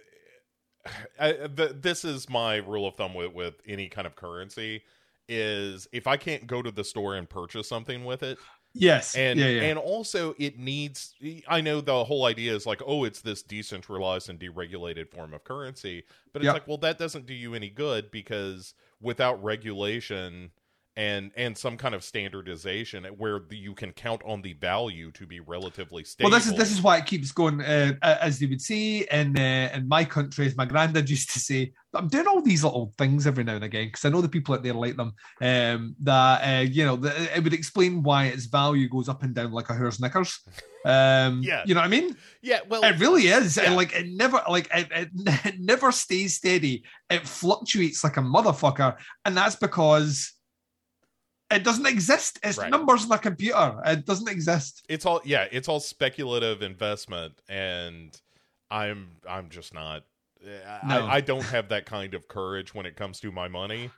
I, the this is my rule of thumb with with any kind of currency is if I can't go to the store and purchase something with it, yes, and yeah, yeah. and also it needs i know the whole idea is like oh it's this decentralized and deregulated form of currency but it's Yep. like well that doesn't do you any good because without regulation and and some kind of standardization where the, you can count on the value to be relatively stable Well, this is this is why it keeps going, uh, as they would say in uh, in my country, as my granddad used to say. I'm doing all these little things every now and again because I know the people out there like them. Um, that uh, you know, the, it would explain why its value goes up and down like a hare's knickers. Um, Yeah. you know what I mean? yeah well It really is, Yeah. and like it never, like it, it, it never stays steady. It fluctuates like a motherfucker, and that's because. It doesn't exist. It's Right. numbers on a computer. It doesn't exist. it's all yeah it's all speculative investment and i'm i'm just not I, No. I don't have that kind of courage when it comes to my money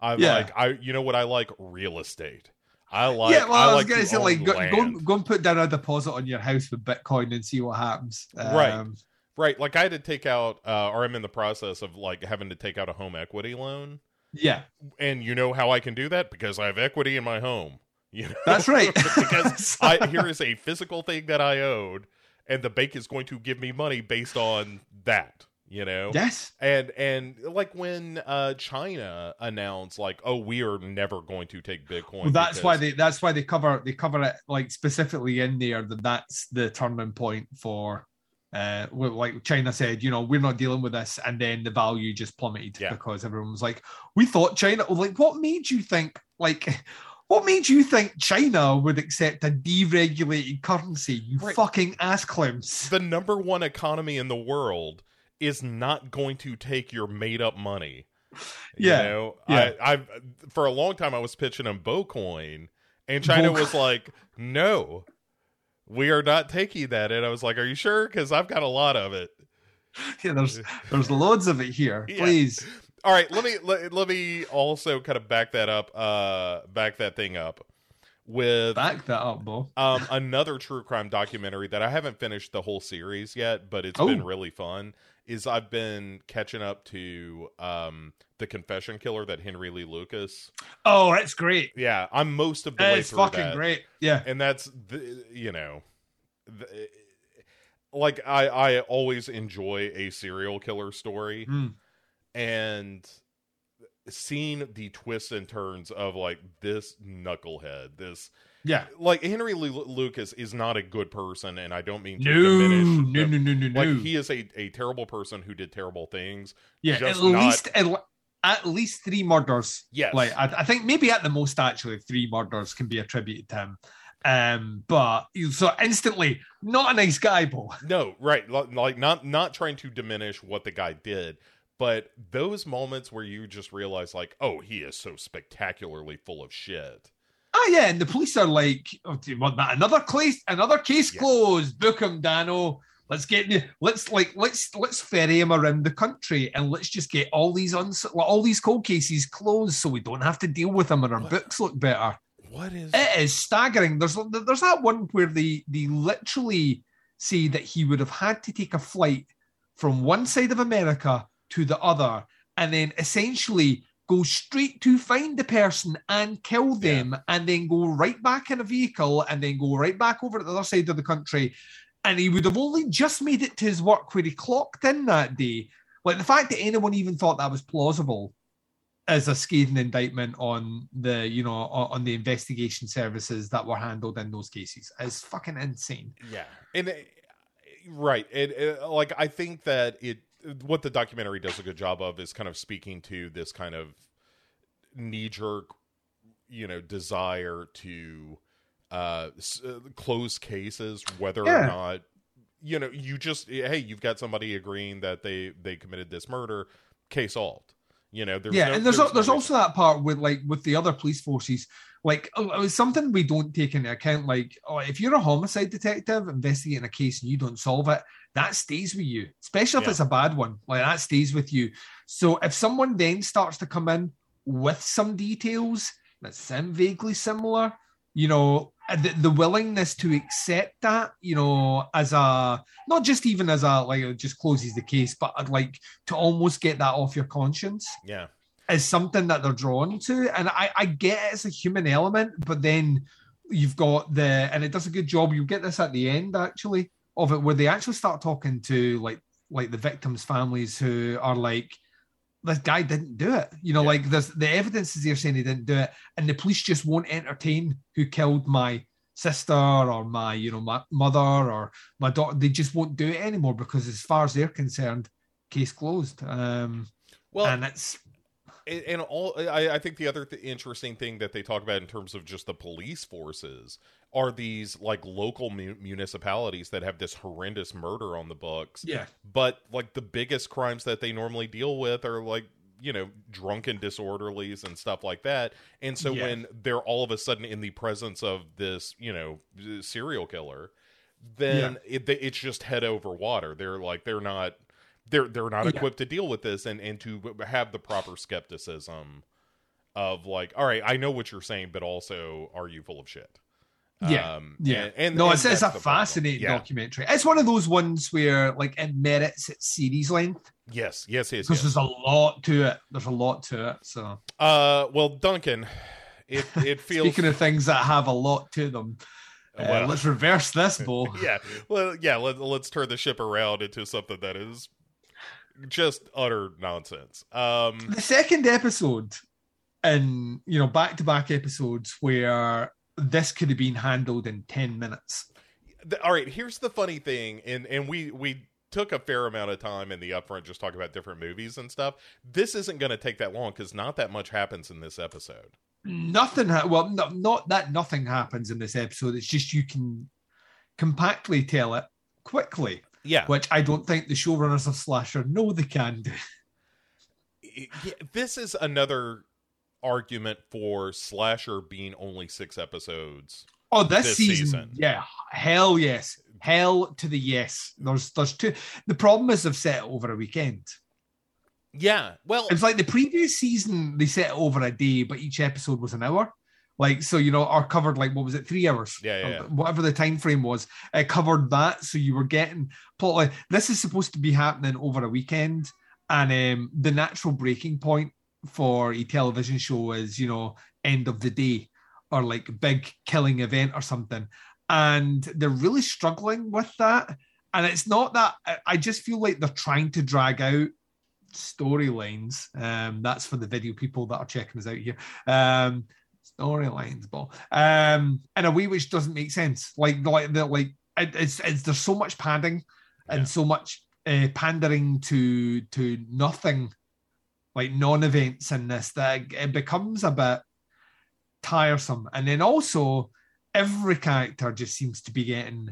i'm Yeah. like i you know what i like real estate I like. yeah, well, I, I was like gonna to say, like, go, go, and- go and put down a deposit on your house with Bitcoin and see what happens. Right. Um, Right, like I had to take out, uh, or I'm in the process of like having to take out a home equity loan, Yeah, and you know how I can do that because I have equity in my home. You know, that's right. because I here is a physical thing that I owed, and the bank is going to give me money based on that. You know, yes, and and like when uh China announced like, oh, we are never going to take Bitcoin. well, that's because- why they that's why they cover they cover it like specifically in there that that's the turning point for. Uh, like China said, you know, we're not dealing with this, and then the value just plummeted Yeah. because everyone was like, "We thought China." Like, what made you think? Like, what made you think China would accept a deregulated currency? You Right. fucking ass clowns. the number one economy in the world is not going to take your made up money. Yeah, You know, yeah. I, I've for a long time I was pitching them Bocoin, and China Bocoin. was like, "No, we are not taking that." And I was like, "Are you sure? Because I've got a lot of it." Yeah, there's there's loads of it here. Yeah. Please. All right, let me let, let me also kind of back that up, uh, back that thing up with Back that up, Bo. um another true crime documentary that I haven't finished the whole series yet, but it's Oh. been really fun. Is I've been catching up to um the Confession Killer that Henry Lee Lucas. Oh, that's great. Yeah, I'm most of the way It's through fucking that. great. Yeah. and that's the, you know, the, like I I always enjoy a serial killer story Mm. and seeing the twists and turns of like this knucklehead this Yeah. like henry Lu- lucas is not a good person and i don't mean to No, diminish no, no, no, no, like no. he is a, a terrible person who did terrible things yeah, at not- least at, at least three murders. yes Like I, I think maybe at the most actually three murders can be attributed to him. Um, but so instantly not a nice guy, Bo. no right like not not trying to diminish what the guy did but those moments where you just realize like oh he is so spectacularly full of shit Oh yeah, and the police are like, oh, do you want that? Another case, another case Yeah. closed. Book him, Danno. Let's get the let's like let's let's ferry him around the country and let's just get all these uns all these cold cases closed so we don't have to deal with them and our What? books look better. what is It is staggering. There's there's that one where they they literally say that he would have had to take a flight from one side of America to the other, and then essentially go straight to find the person and kill them, and then go right back in a vehicle, and then go right back over to the other side of the country. And he would have only just made it to his work where he clocked in that day. Like the fact that anyone even thought that was plausible as a scathing indictment on the you know on the investigation services that were handled in those cases is fucking insane. Yeah, and uh, right, it, it- like I think that it what the documentary does a good job of is kind of speaking to this kind of knee jerk, you know, desire to uh, s- uh close cases, whether Yeah. or not you know you just hey you've got somebody agreeing that they they committed this murder, case solved. You know, there's yeah, no- and there's no al- there's reason- also that part with like with the other police forces. Like uh, uh, something we don't take into account. Like, oh, if you're a homicide detective investigating a case and you don't solve it, that stays with you, especially if Yeah. it's a bad one. Like that stays with you. So if someone then starts to come in with some details that sound vaguely similar, you know, uh, the, the willingness to accept that, you know, as a not just even as a like it just closes the case, but I'd like to almost get that off your conscience yeah. is something that they're drawn to. And I, I get it, it's a human element, but then you've got the and it does a good job. You get this at the end actually of it where they actually start talking to like like the victims' families who are like, this guy didn't do it. You know, Yeah. like there's the evidence is here saying he didn't do it, and the police just won't entertain who killed my sister or my, you know, my mother or my daughter. They just won't do it anymore because as far as they're concerned, case closed. Um Well, and it's and, and all I, I think the other th- interesting thing that they talk about in terms of just the police forces are these like local mu- municipalities that have this horrendous murder on the books yeah. but like the biggest crimes that they normally deal with are like you know drunken disorderlies and stuff like that and so Yeah. when they're all of a sudden in the presence of this you know serial killer then it, it's just head over water they're like they're not they're they're not Yeah. equipped to deal with this and and to have the proper skepticism of like, all right, I know what you're saying, but also, are you full of shit? Yeah, um, Yeah, and, and no, and it's, it's a fascinating Yeah. documentary. It's one of those ones where like it merits its series length Yes, yes, yes. because yes. there's a lot to it. There's a lot to it. So Uh, well, Duncan, it it feels speaking of things that have a lot to them, uh, Well- let's reverse this, Bo. yeah, well, yeah. Let, let's turn the ship around into something that is just utter nonsense. Um, the second episode and you know back to back episodes where this could have been handled in 10 minutes th- all right. Here's the funny thing, and and we we took a fair amount of time in the upfront just talking about different movies and stuff. This isn't going to take that long because not that much happens in this episode. nothing ha- well no, not that nothing happens in this episode it's just you can compactly tell it quickly Yeah, which i don't think the showrunners of slasher know they can do. This is another argument for slasher being only six episodes. oh this, This season, season. yeah. Hell yes. Hell to the yes. There's there's two. The problem is they've set it over a weekend. Yeah, well, It's like the previous season, they set it over a day, but each episode was an hour. Like, so, you know, or covered like, what was it, three hours? Yeah, yeah, yeah. Whatever the time frame was, it covered that. So you were getting plot like this is supposed to be happening over a weekend. And um, the natural breaking point for a television show is, you know, end of the day or like big killing event or something. And they're really struggling with that. And it's not that I- I just feel like they're trying to drag out storylines. Um, that's for the video people that are checking us out here. Um, storylines, but Um, in a way which doesn't make sense. Like, like, the, like it, it's, it's there's so much padding Yeah. and so much uh, pandering to to nothing, like non-events in this that it becomes a bit tiresome. And then also, every character just seems to be getting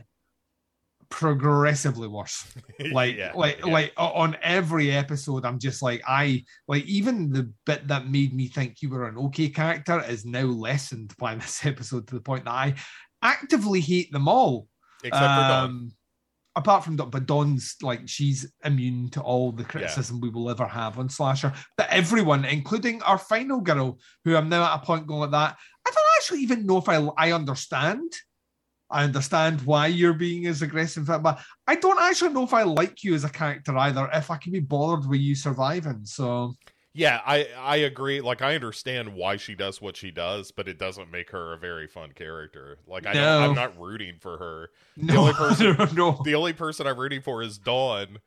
progressively worse like Yeah, like yeah. like on every episode i'm just like i like even the bit that made me think you were an okay character is now lessened by this episode to the point that i actively hate them all except for Dawn. Um, apart from Dawn, but Dawn's like she's immune to all the criticism we will ever have on Slasher. But everyone, including our final girl, who I'm now at a point going like that, I don't actually even know if I I understand. I understand why you're being as aggressive, but I don't actually know if I like you as a character either. If I can be bothered with you surviving, so Yeah, I I agree. Like I understand why she does what she does, but it doesn't make her a very fun character. Like I No. don't, I'm not rooting for her. no, only person- no, The only person I'm rooting for is Dawn,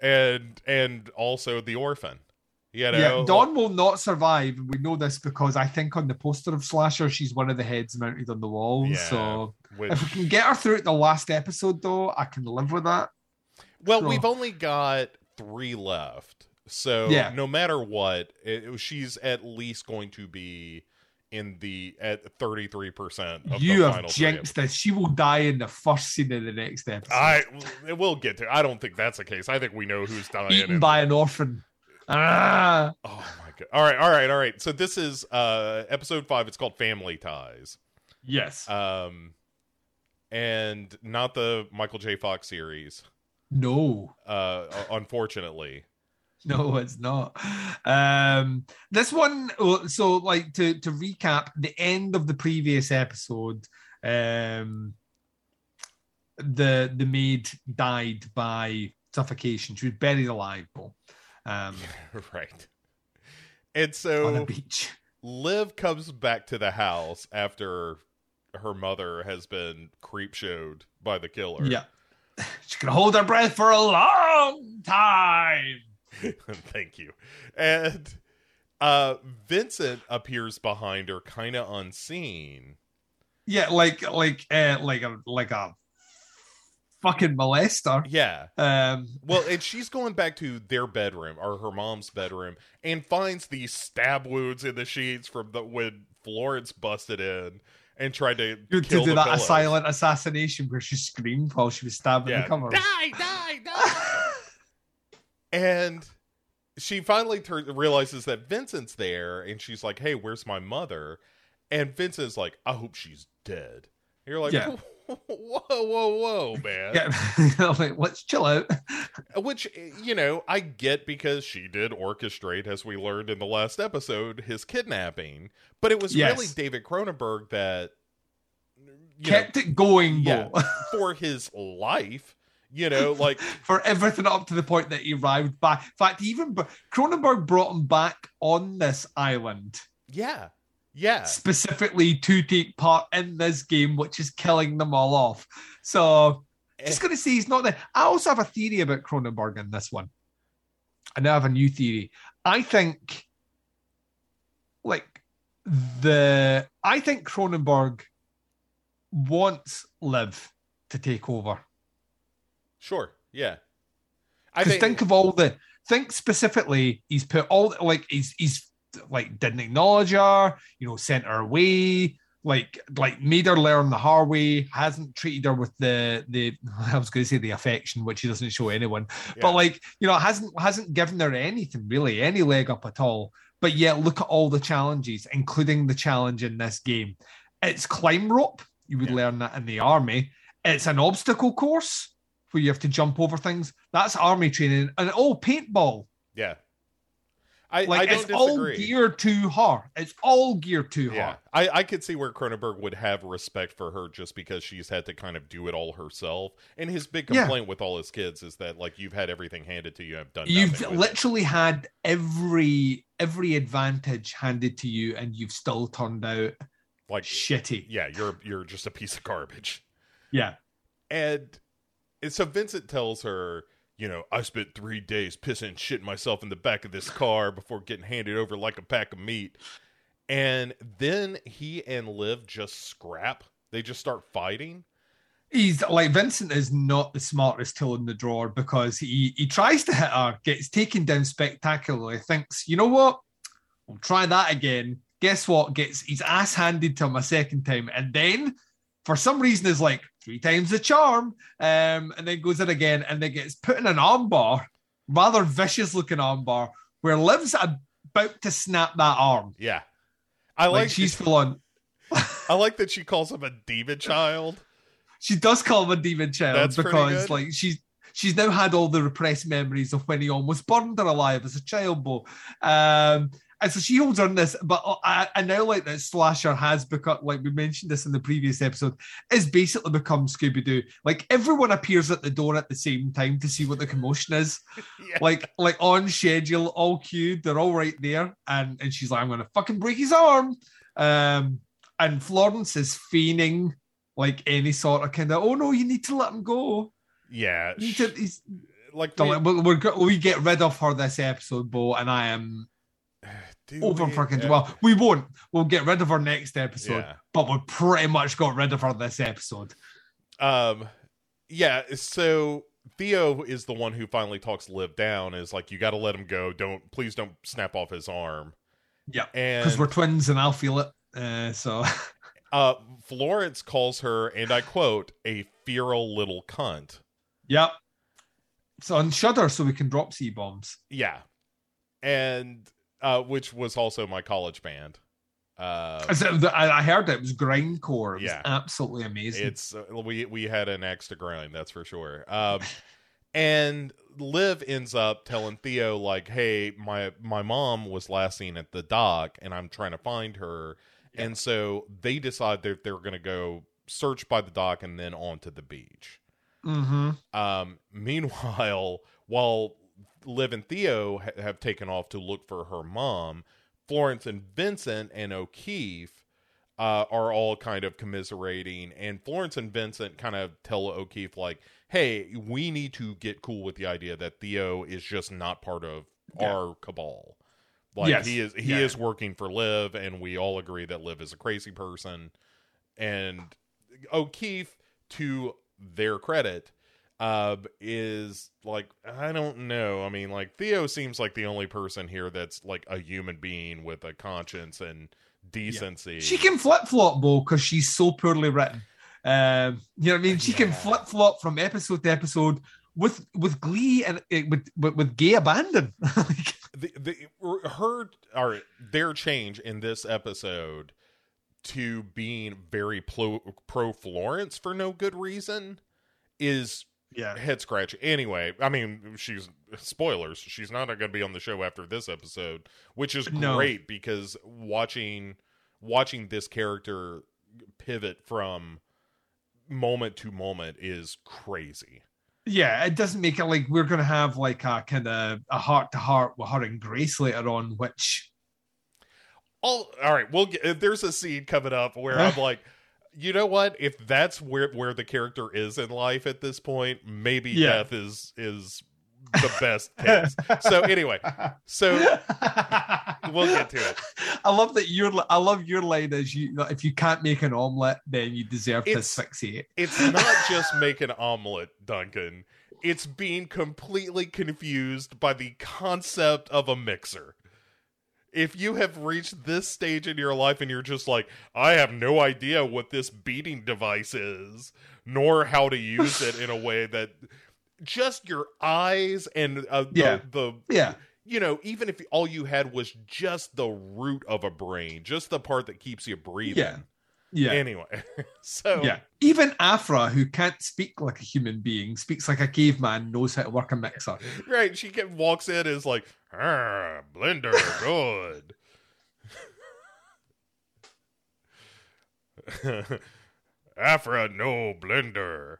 and and also the orphan. You know, yeah, Dawn will not survive. and We know this because I think on the poster of Slasher, she's one of the heads mounted on the wall. Yeah, So which- if we can get her through the last episode, though, I can live with that. well, so- we've only got three left, so Yeah. no matter what, it, she's at least going to be in the at 33 percent of You the have jinxed this. She will die in the first scene of the next episode. I we'll get to. I don't think that's the case. I think we know who's dying. Eaten in- by an orphan. Ah, Oh my god! All right, all right, all right. So this is uh episode five. It's called Family Ties. yes. Um, and not the Michael J. Fox series. no. Uh, unfortunately. No, it's not. Um, this one, so like to to recap, the end of the previous episode, um, the the maid died by suffocation. She was buried alive, Paul, um, right. And so on the beach. Liv comes back to the house after her mother has been creep showed by the killer. Yeah, she can hold her breath for a long time. Thank you. And uh Vincent appears behind her kind of unseen. Yeah, like like uh, like a like a fucking molester. Yeah. Um, Well, and she's going back to their bedroom or her mom's bedroom and finds these stab wounds in the sheets from the when Florence busted in and tried to to kill do that pillows. silent assassination where she screamed while she was stabbing Yeah. the covers. Die, die, die. and she finally turns realizes that Vincent's there and she's like, "Hey, where's my mother?" And Vincent's like, "I hope she's dead." And you're like, Yeah. Whoa, whoa, whoa, man. Yeah, like, let's chill out. Uh, which, eh, you know, I get because she did orchestrate, as we learned in the last episode, his kidnapping. But it was Yes. really David Cronenberg that Kept it going, yeah, for his life. You know, like for everything up to the point that he arrived back. In fact, even Cronenberg brought him back on this island yeah, yeah, specifically to take part in this game, which is killing them all off. So eh. just going to say he's not there. I also have a theory about Cronenberg in this one. I now have a new theory. I think, like, the I think Cronenberg wants Liv to take over. sure, yeah. I think, think, of all the think specifically, he's put all like he's he's like didn't acknowledge her, you know, sent her away, like like made her learn the hard way, hasn't treated her with the the I was going to say the affection which he doesn't show anyone, yeah, but like you know hasn't hasn't given her anything really, any leg up at all. But yet look at all the challenges, including the challenge in this game. It's climb rope. You would Yeah. learn that in the army. It's an obstacle course where you have to jump over things. That's army training. And oh, paintball. yeah. I, Like I don't it's all disagree. geared to her. It's all geared to Yeah, her. I, I could see where Cronenberg would have respect for her just because she's had to kind of do it all herself. And his big Yeah. complaint with all his kids is that like you've had everything handed to you, I've done. You've nothing with it. literally had every every advantage handed to you, and you've still turned out like shitty. yeah, you're you're just a piece of garbage. Yeah. And, and so Vincent tells her, you know, I spent three days pissing shitting myself in the back of this car before getting handed over like a pack of meat. And then he and Liv just scrap. They just start fighting. He's like Vincent is not the smartest tool in the drawer because he he tries to hit her, gets taken down spectacularly, thinks, you know what? We'll try that again. Guess what? Gets his ass handed to him a second time, and then for some reason is like three times the charm. Um, and then goes in again and then gets put in an armbar, rather vicious looking armbar, where Liv's about to snap that arm. Yeah. I Like, like, she's full on. I like that she calls him a demon child. She does call him a demon child That's because like she's she's now had all the repressed memories of when he almost burned her alive as a child, Bo. Um, and so she holds on this, but I, I now like that Slasher has become like we mentioned this in the previous episode, is basically become Scooby Doo. Like everyone appears at the door at the same time to see what the commotion is. Yeah. Like like on schedule, all queued, they're all right there, and and she's like, I'm gonna fucking break his arm. Um, and Florence is feigning like any sort of kind of, oh no, you need to let him go. Yeah. You need to, he's, like we, we're, we get rid of her this episode, Bo, and I am do over we- fucking. uh, Well, we won't. We'll get rid of her next episode, Yeah. but we pretty much got rid of her this episode. Um, yeah. So Theo is the one who finally talks Liv down. Is like, you got to let him go. Don't please don't snap off his arm. Yeah, And because we're twins, and I'll feel it. Uh, so uh, Florence calls her, and I quote, "a feral little cunt." yep. So on Shudder, so we can drop C bombs. Yeah, and uh, which was also my college band. Uh, I I heard it was grindcore. It was Yeah. absolutely amazing. it's uh, we we had an axe to grind that's for sure um and liv ends up telling theo like hey my my mom was last seen at the dock and i'm trying to find her and so they decide that they're going to go search by the dock and then onto the beach mm-hmm. um meanwhile while liv and theo ha- have taken off to look for her mom florence and vincent and o'keefe uh, are all kind of commiserating, and Florence and Vincent kind of tell O'Keefe like, "Hey, we need to get cool with the idea that Theo is just not part of Yeah. our cabal. Like Yes. he is, he Yeah. is working for Liv, and we all agree that Liv is a crazy person. And O'Keefe, to their credit, uh, is like, I don't know. I mean, like Theo seems like the only person here that's like a human being with a conscience and decency. She can flip flop, Bo, because she's so poorly written. Um, you know what I mean? She can flip flop from episode to episode with with glee and uh, with with, with gay abandon. Like, the, the her or their change in this episode to being very pro pro Florence for no good reason is Yeah. head scratch. Anyway, I mean, she's spoilers. She's not going to be on the show after this episode, which is No. great because watching watching this character pivot from moment to moment is crazy. Yeah, it doesn't make it like we're gonna have like a kind of a heart to heart with her and Grace later on, which all all right we'll get there's a scene coming up where i'm like you know what? If that's where where the character is in life at this point maybe Yeah. death is is the best case. So anyway so we'll get to it. I love that your I love your line is you if you can't make an omelet, then you deserve to It's- asphyxiate. it's not just make an omelet duncan. It's being completely confused by the concept of a mixer if you have reached this stage in your life and you're just like, I have no idea what this beating device is, nor how to use it in a way that just your eyes and uh, the, Yeah. the Yeah. you know, even if all you had was just the root of a brain, just the part that keeps you breathing. Yeah. Yeah. Anyway, so yeah. Even Afra, who can't speak like a human being, speaks like a caveman, knows how to work a mixer. right, she kept, walks in is like, ah, blender, good. Afra, no blender.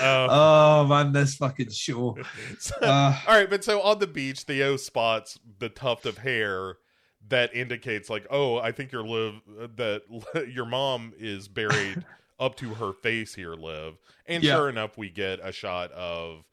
Um, Oh man, this fucking show. so- Uh, all right, but so on the beach, Theo spots the tuft of hair that indicates, like, oh, I think your live that your mom is buried up to her face here, Liv. And Yeah. sure enough, we get a shot of,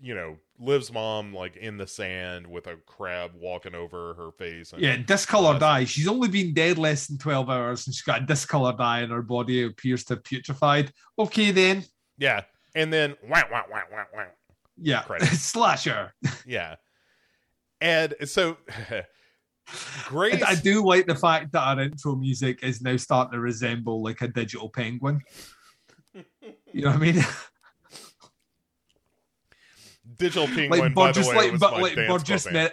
you know, Liv's mom like in the sand with a crab walking over her face. And, yeah, discolored eye. She's only been dead less than 12 hours and she's got a discolored eye and her body appears to have putrefied. Okay, then. yeah, and then wow, wow, wow, wow, wow. Yeah. Slasher. Yeah, and so. Grace, And I do like the fact that our intro music is now starting to resemble like a digital penguin. You know what I mean? Digital Penguin, like by the Burgess, way, like, was but my like Burgess, club Mer-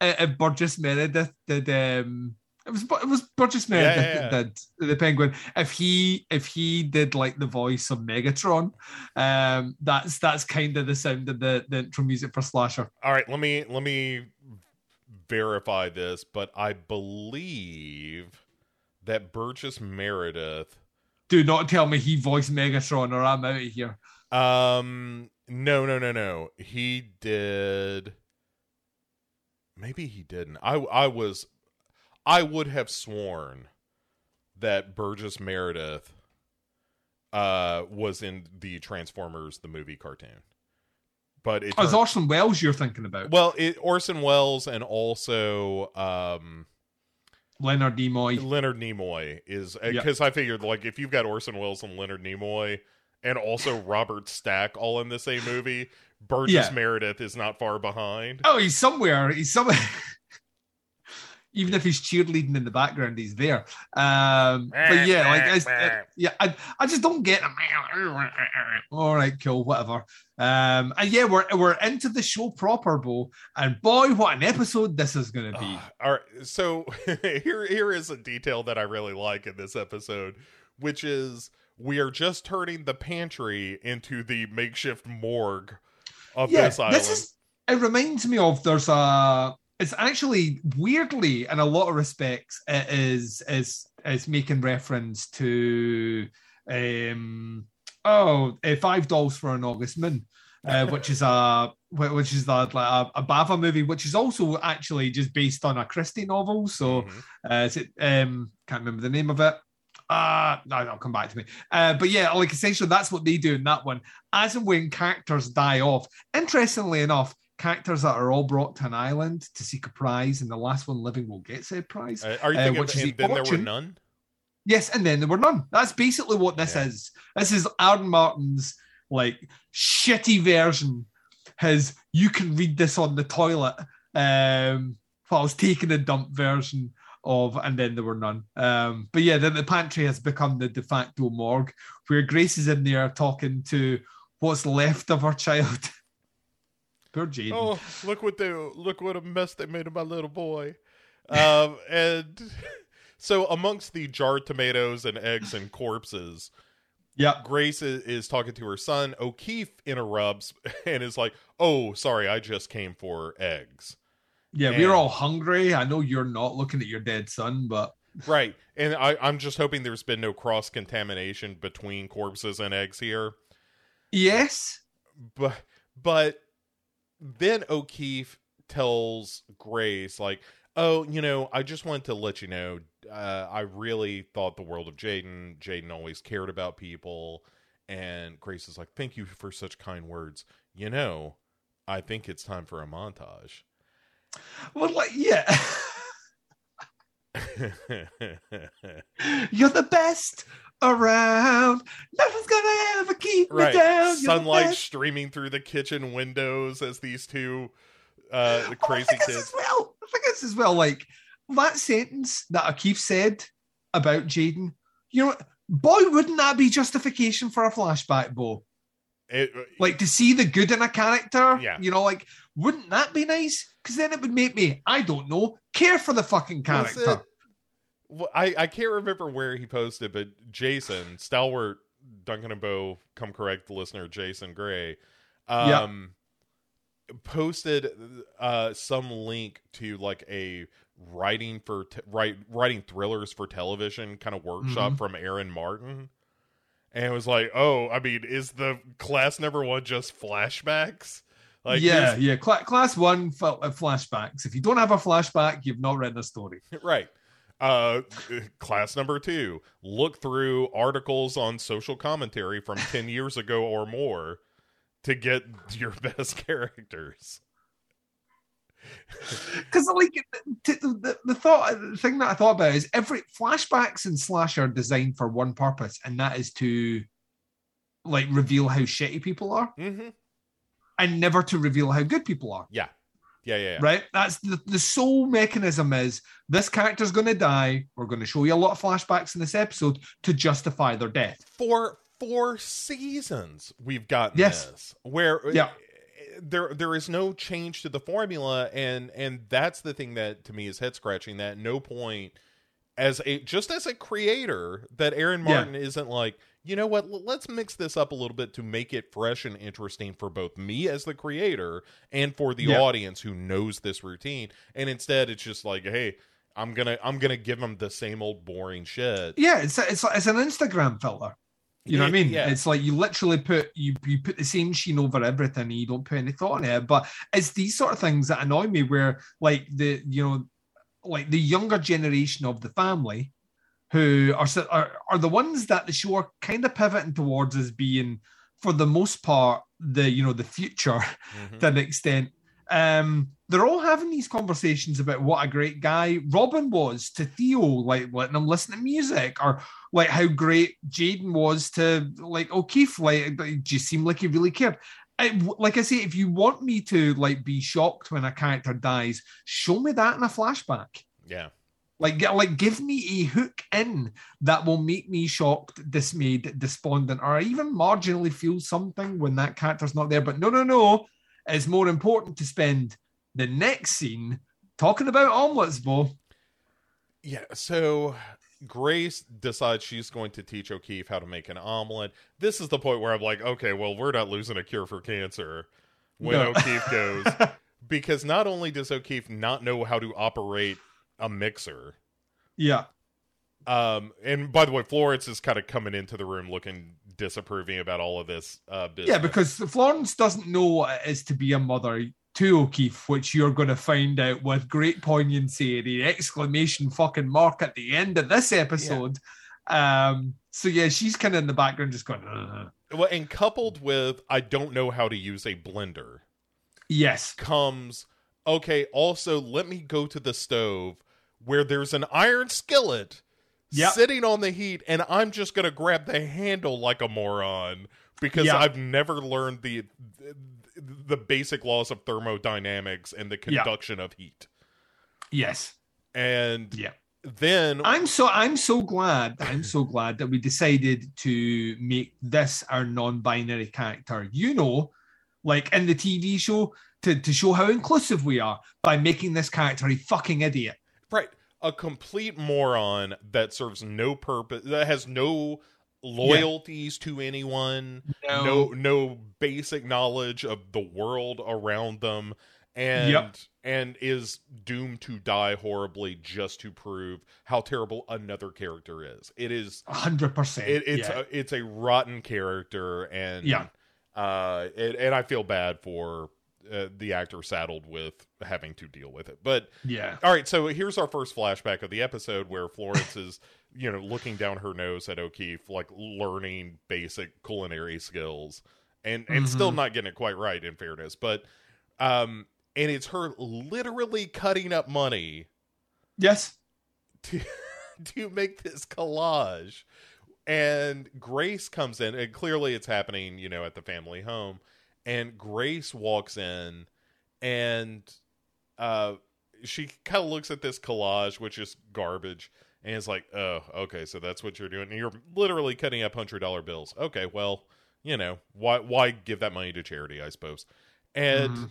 uh, uh, Burgess Meredith did. Um, it was it was Burgess Yeah, Meredith yeah, that did the Penguin. If he if he did like the voice of Megatron, um, that's that's kind of the sound of the the intro music for Slasher. All right, let me let me verify this, but I believe that Burgess Meredith. Do not tell me he voiced Megatron or I'm out of here. Um, no, no, no, no. He did. Maybe he didn't. I I was, I would have sworn that Burgess Meredith uh was in the Transformers the movie cartoon. But it Oh, it's turned- Orson Welles you're thinking about. well, it, Orson Welles and also um Leonard Nimoy. Leonard Nimoy is because I figured like if you've got Orson Welles and Leonard Nimoy and also Robert Stack all in the same movie, Burgess Yeah. Meredith is not far behind. Oh, he's somewhere. He's somewhere. Even if he's cheerleading in the background, he's there. Um, but yeah, like, uh, yeah, I, I just don't get. Him all right, cool, whatever. Um, and yeah, we're we're into the show proper, Bo. And boy, what an episode this is going to be. Ah, all right, so here here is a detail that I really like in this episode, which is we are just turning the pantry into the makeshift morgue of yeah, this island. this is. It reminds me of there's a. It's actually weirdly, in a lot of respects, it is is is making reference to um oh uh, five dolls for an August moon, uh, which is a which is a, like a, a Bava movie, which is also actually just based on a Christie novel. So Mhm. uh, is it um can't remember the name of it. Uh no, it'll come back to me. Uh, but yeah, like essentially that's what they do in that one. As and when characters die off, interestingly enough, characters that are all brought to an island to seek a prize, and the last one living will get said prize. Uh, are you uh, thinking which of, is and the then there were none? Yes, and then there were none. That's basically what this Yeah. is. This is Aaron Martin's like shitty version. His you can read this on the toilet. Um, while I was taking a dump version of, and then there were none. Um, but yeah, then the pantry has become the de facto morgue where Grace is in there talking to what's left of her child. Poor Jaden. Oh, look what they look what a mess they made of my little boy. Um, and so amongst the jarred tomatoes and eggs and corpses, yeah, Grace is, is talking to her son. O'Keefe interrupts and is like, "Oh, sorry, I just came for eggs." Yeah, And- we're all hungry. I know you're not looking at your dead son, but Right, and I, I'm just hoping there's been no cross contamination between corpses and eggs here. yes. But but then O'Keefe tells Grace like, "Oh, you know, I just wanted to let you know, uh, I really thought the world of Jaden. Jaden always cared about people." And Grace is like, "Thank you for such kind words. You know, I think it's time for a montage." Well, like, yeah. You're the best around. Nothing's gonna ever keep right, me down. You're sunlight streaming through the kitchen windows as these two uh Oh, crazy this kids. well. I think this as well. Like that sentence that O'Keefe said about Jaden. You know, boy, wouldn't that be justification for a flashback, Bo? It, Like to see the good in a character. Yeah. You know, like wouldn't that be nice? Because then it would make me, I don't know, care for the fucking character. Well, I I can't remember where he posted, but Jason stalwart Duncan and Bo, come correct the listener, Jason Gray, Yeah. um, posted uh some link to like a writing for t- write writing thrillers for television kind of workshop Mhm. from Aaron Martin. And it was like, oh, I mean, is the class number one just flashbacks? Like, yeah, yeah. Cla- class one felt uh, flashbacks. If you don't have a flashback, you've not read the story. right uh class number two look through articles on social commentary from 10 years ago or more to get your best characters Because like the, the, the thought, the thing that I thought about is every flashbacks and slash are designed for one purpose, and that is to like reveal how shitty people are, mm-hmm. and never to reveal how good people are. yeah yeah yeah, yeah. Right? That's the, the sole mechanism is this character's going to die. We're going to show you a lot of flashbacks in this episode to justify their death. for four seasons we've gotten Yes. this where uh, Yeah. there there is no change to the formula and and that's the thing that to me is head scratching that no point as a just as a creator that Aaron Yeah. Martin isn't like you know what l- let's mix this up a little bit to make it fresh and interesting for both me as the creator and for the Yeah. audience who knows this routine and instead it's just like hey I'm gonna I'm gonna give them the same old boring shit Yeah, it's it's it's an Instagram filter. You know what I mean? Yeah. It's like you literally put you you put the same sheen over everything, and you don't put any thought in it. But it's these sort of things that annoy me, where like the you know, like the younger generation of the family, who are are, are the ones that the show are kind of pivoting towards as being, for the most part, the you know the future Mhm. to an extent. Um, they're all having these conversations about what a great guy Robin was to Theo, like letting him listen to music, or like how great Jaden was to like O'Keefe. Like, it just seemed like he really cared. I, like I say, if you want me to like be shocked when a character dies, show me that in a flashback. yeah Like, like, give me a hook in that will make me shocked, dismayed, despondent, or even marginally feel something when that character's not there. But no, no, no. It's more important to spend the next scene talking about omelets, Bo. Yeah, so Grace decides she's going to teach O'Keefe how to make an omelet. This is the point where I'm like, okay, well, we're not losing a cure for cancer when No. O'Keefe goes. because not only does O'Keefe not know how to operate a mixer, Yeah. Um, and by the way, Florence is kind of coming into the room looking disapproving about all of this uh, business. Yeah, because Florence doesn't know what it is to be a mother to O'Keefe, which you're going to find out with great poignancy, the exclamation fucking mark at the end of this episode. Um, so yeah, she's kind of in the background just going, "Ugh." well, and coupled with I don't know how to use a blender. yes, comes okay also let me go to the stove where there's an iron skillet Yep. sitting on the heat and i'm just gonna grab the handle like a moron because Yeah. i've never learned the the basic laws of thermodynamics and the Yeah. conduction of heat yes, and yeah. then I'm so I'm so glad I'm so glad that we decided to make this our non-binary character. You know, like in the TV show, to to show how inclusive we are by making this character a fucking idiot. Right a complete moron that serves no purpose, that has no loyalties to anyone, No. no no basic knowledge of the world around them, and Yep. and is doomed to die horribly just to prove how terrible another character is. It is hundred percent. it, it's yeah. a, it's a rotten character and Yeah. uh it, and i feel bad for uh, the actor saddled with having to deal with it but yeah. all right so here's our first flashback of the episode where florence is you know looking down her nose at o'keefe like learning basic culinary skills and and still Mhm. not getting it quite right in fairness but um and it's her literally cutting up money Yes. to to make this collage and grace comes in and clearly it's happening you know at the family home and grace walks in and uh she kind of looks at this collage which is garbage and is like oh okay so that's what you're doing and you're literally cutting up hundred dollar bills okay well you know why why give that money to charity i suppose and Mhm.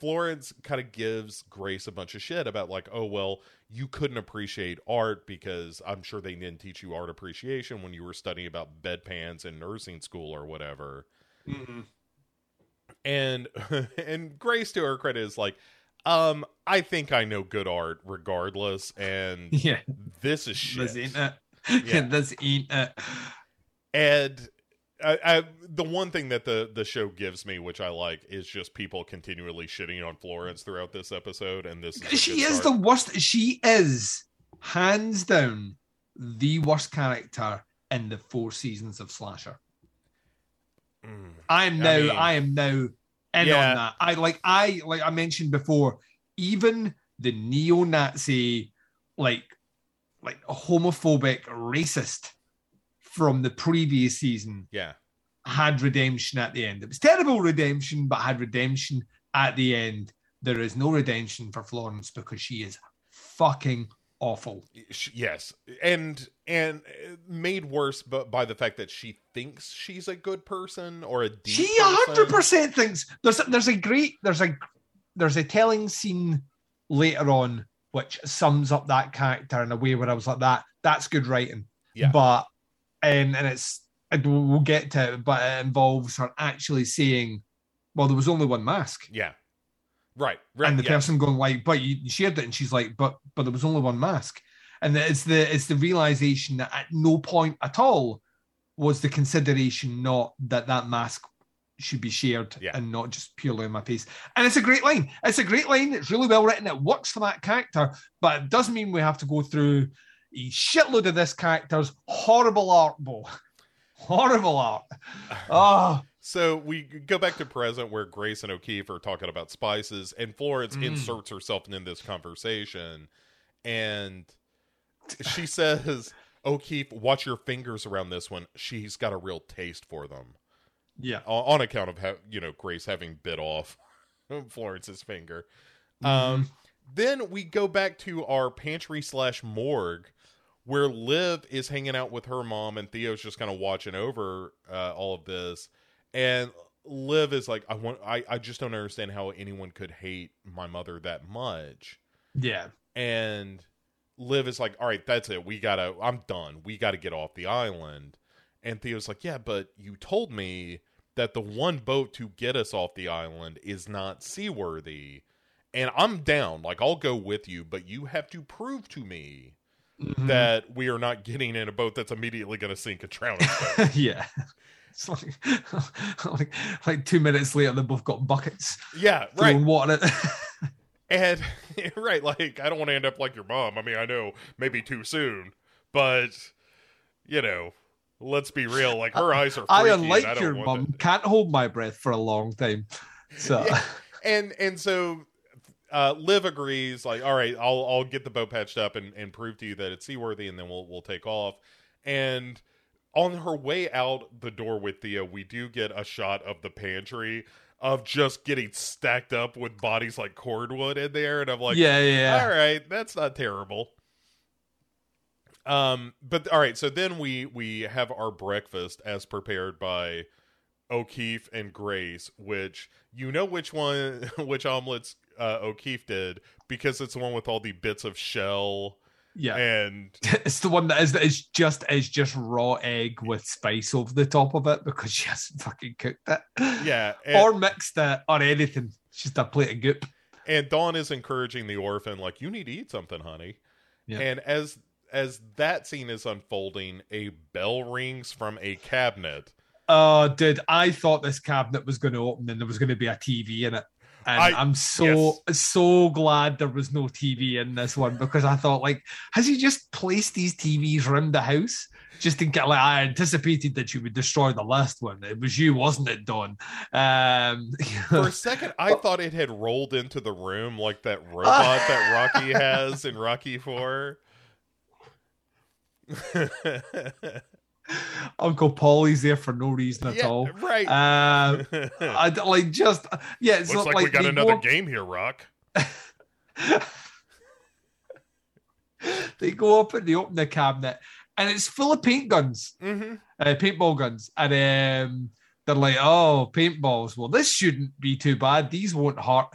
Florence kind of gives Grace a bunch of shit about like, oh well, you couldn't appreciate art because I'm sure they didn't teach you art appreciation when you were studying about bedpans in nursing school or whatever. Mhm. And and Grace, to her credit, is like, um, I think I know good art regardless, and Yeah. this is shit. This ain't it. Yeah. this ain't it. and I, I, the one thing that the the show gives me, which I like, is just people continually shitting on Florence throughout this episode, and this is She is start. the worst. She is hands down the worst character in the four seasons of Slasher. Mm. I am I now. mean- I am now in Yeah. on that. I like. I like. I mentioned before. Even the neo-Nazi, like, like homophobic, racist from the previous season Yeah, had redemption at the end. It was terrible redemption, but had redemption at the end. There is no redemption for Florence because she is fucking awful. Yes, and and uh, made worse, but by the fact that she thinks she's a good person or a deep She person. hundred percent thinks there's a, there's a great there's a there's a telling scene later on which sums up that character in a way where I was like that that's good writing. Yeah. But and and it's we'll we'll get to it, but it involves her actually saying, "Well, there was only one mask." Yeah, right, right. and the yeah. person going like, "But you shared it," and she's like, "But but there was only one mask," and it's the it's the realization that at no point at all was the consideration not that that mask should be shared Yeah. and not just purely on my face. And it's a great line. It's a great line. It's really well written. It works for that character, but it does mean we have to go through a shitload of this character's horrible art, Bo. Horrible art. Oh, So we go back to present where Grace and O'Keefe are talking about spices, and Florence Mm. inserts herself in this conversation, and she says, "O'Keefe, watch your fingers around this one. She's got a real taste for them." yeah. on account of how you know Grace having bit off Florence's finger. Mm-hmm. Um, then we go back to our pantry slash morgue, where Liv is hanging out with her mom, and Theo's just kind of watching over uh, all of this. And Liv is like, "I want, I, I just don't understand how anyone could hate my mother that much." Yeah. and Liv is like, "All right, that's it. We gotta. I'm done. We gotta get off the island." And Theo's like, "Yeah, but you told me that the one boat to get us off the island is not seaworthy, and I'm down. Like, I'll go with you, but you have to prove to me Mhm. that we are not getting in a boat that's immediately going to sink and drown us." yeah. It's like, like like two minutes later, they both got buckets yeah, right. water at And right, like I don't want to end up like your mom. I mean, I know maybe too soon, but you know, let's be real. Like her eyes are. I, unlike I your mom. can't hold my breath for a long time. So Yeah. and and so uh Liv agrees. Like, all right, I'll I'll get the boat patched up and and prove to you that it's seaworthy, and then we'll we'll take off. And on her way out the door with Theo, we do get a shot of the pantry of just getting stacked up with bodies like cordwood in there, and I'm like, yeah, yeah, all right that's not terrible. Um but all right so then we we have our breakfast as prepared by o'keefe and grace which you know which one which omelets uh o'keefe did because it's the one with all the bits of shell Yeah. and It's the one that is that is just is just raw egg with spice over the top of it because she hasn't fucking cooked it. yeah, and, or mixed it or anything. It's just a plate of goop. and Dawn is encouraging the orphan like you need to eat something, honey. Yeah. And as as that scene is unfolding, a bell rings from a cabinet. Oh, dude, I thought this cabinet was going to open and there was going to be a TV in it. And I- am so so glad there was no TV in this one because I thought, like, has he just placed these TVs around the house? Just in case, like, I anticipated that you would destroy the last one. It was you, wasn't it, Dawn? Um, For a second, I thought it had rolled into the room like that robot that Rocky has in Rocky Four. Uncle Paulie's there for no reason at yeah, all. right. Um, I d- like just yeah. It's Looks not like, we got another go- game here, Rock. they go up and they open the cabinet, and it's full of paint guns, Mm-hmm. uh, paintball guns, and um, they're like, "Oh, paintballs. Well, this shouldn't be too bad. These won't hurt."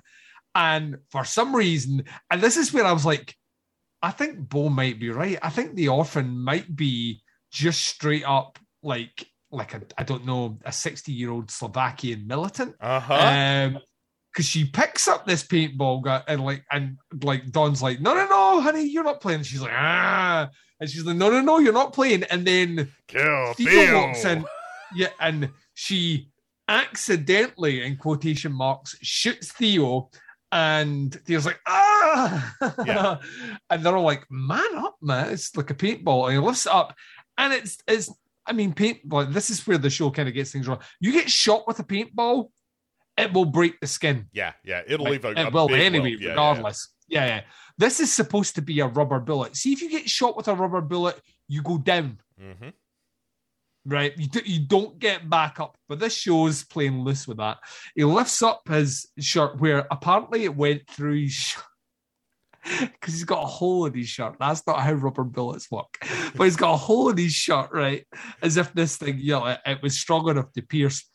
And for some reason, and this is where I was like, I think Bo might be right. I think the orphan might be just straight up like like a I don't know a sixty year old Slovakian militant. Uh huh. Um, because she picks up this paintball gun and like and like Dawn's like, no, no, no, honey, you're not playing. She's like, ah, and she's like, no, no, no, you're not playing. And then Kill Theo walks in, yeah, and she accidentally, in quotation marks, shoots Theo, and Theo's like, ah, Yeah. and they're all like, man up, man, it's like a paintball, and he lifts it up, and it's it's. I mean, paintball. This is where the show kind of gets things wrong. You get shot with a paintball, it will break the skin. Yeah, yeah. It'll Like, leave a, a it will big anyway. Yeah, yeah. regardless. Yeah, yeah. This is supposed to be a rubber bullet. See, if you get shot with a rubber bullet, you go down, Mm-hmm. right? You, do, you don't get back up. But this show's playing loose with that. He lifts up his shirt where apparently it went through his shirt. Because he's got a hole in his shirt. That's not how rubber bullets work. But he's got a hole in his shirt, right? As if this thing, you know, it, it was strong enough to pierce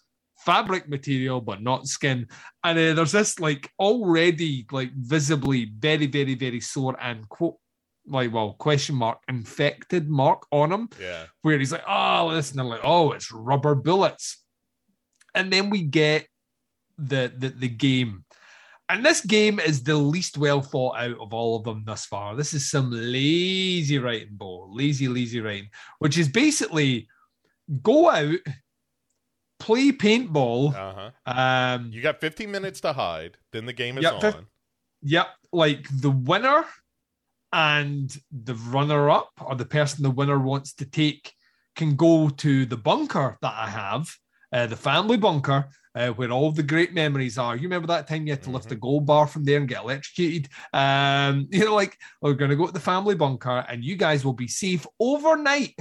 fabric material, but not skin. And uh, there's this like already like visibly very, very, very sore and quote like well question mark infected mark on him Yeah. where he's like, oh, listen, they're like, oh, it's rubber bullets. And then we get the, the the game. And this game is the least well thought out of all of them thus far. This is some lazy writing, Bo. Lazy, lazy writing, which is basically go out, play paintball. Uh huh. Um, You got 15 minutes to hide. Then the game is Yeah, on. fif- Yep, like the winner and the runner up, or the person the winner wants to take, can go to the bunker that I have, uh, the family bunker, uh, where all the great memories are. You remember that time you had to lift a gold bar from there and get electrocuted? Um, you know, like we're going to go to the family bunker, and you guys will be safe overnight.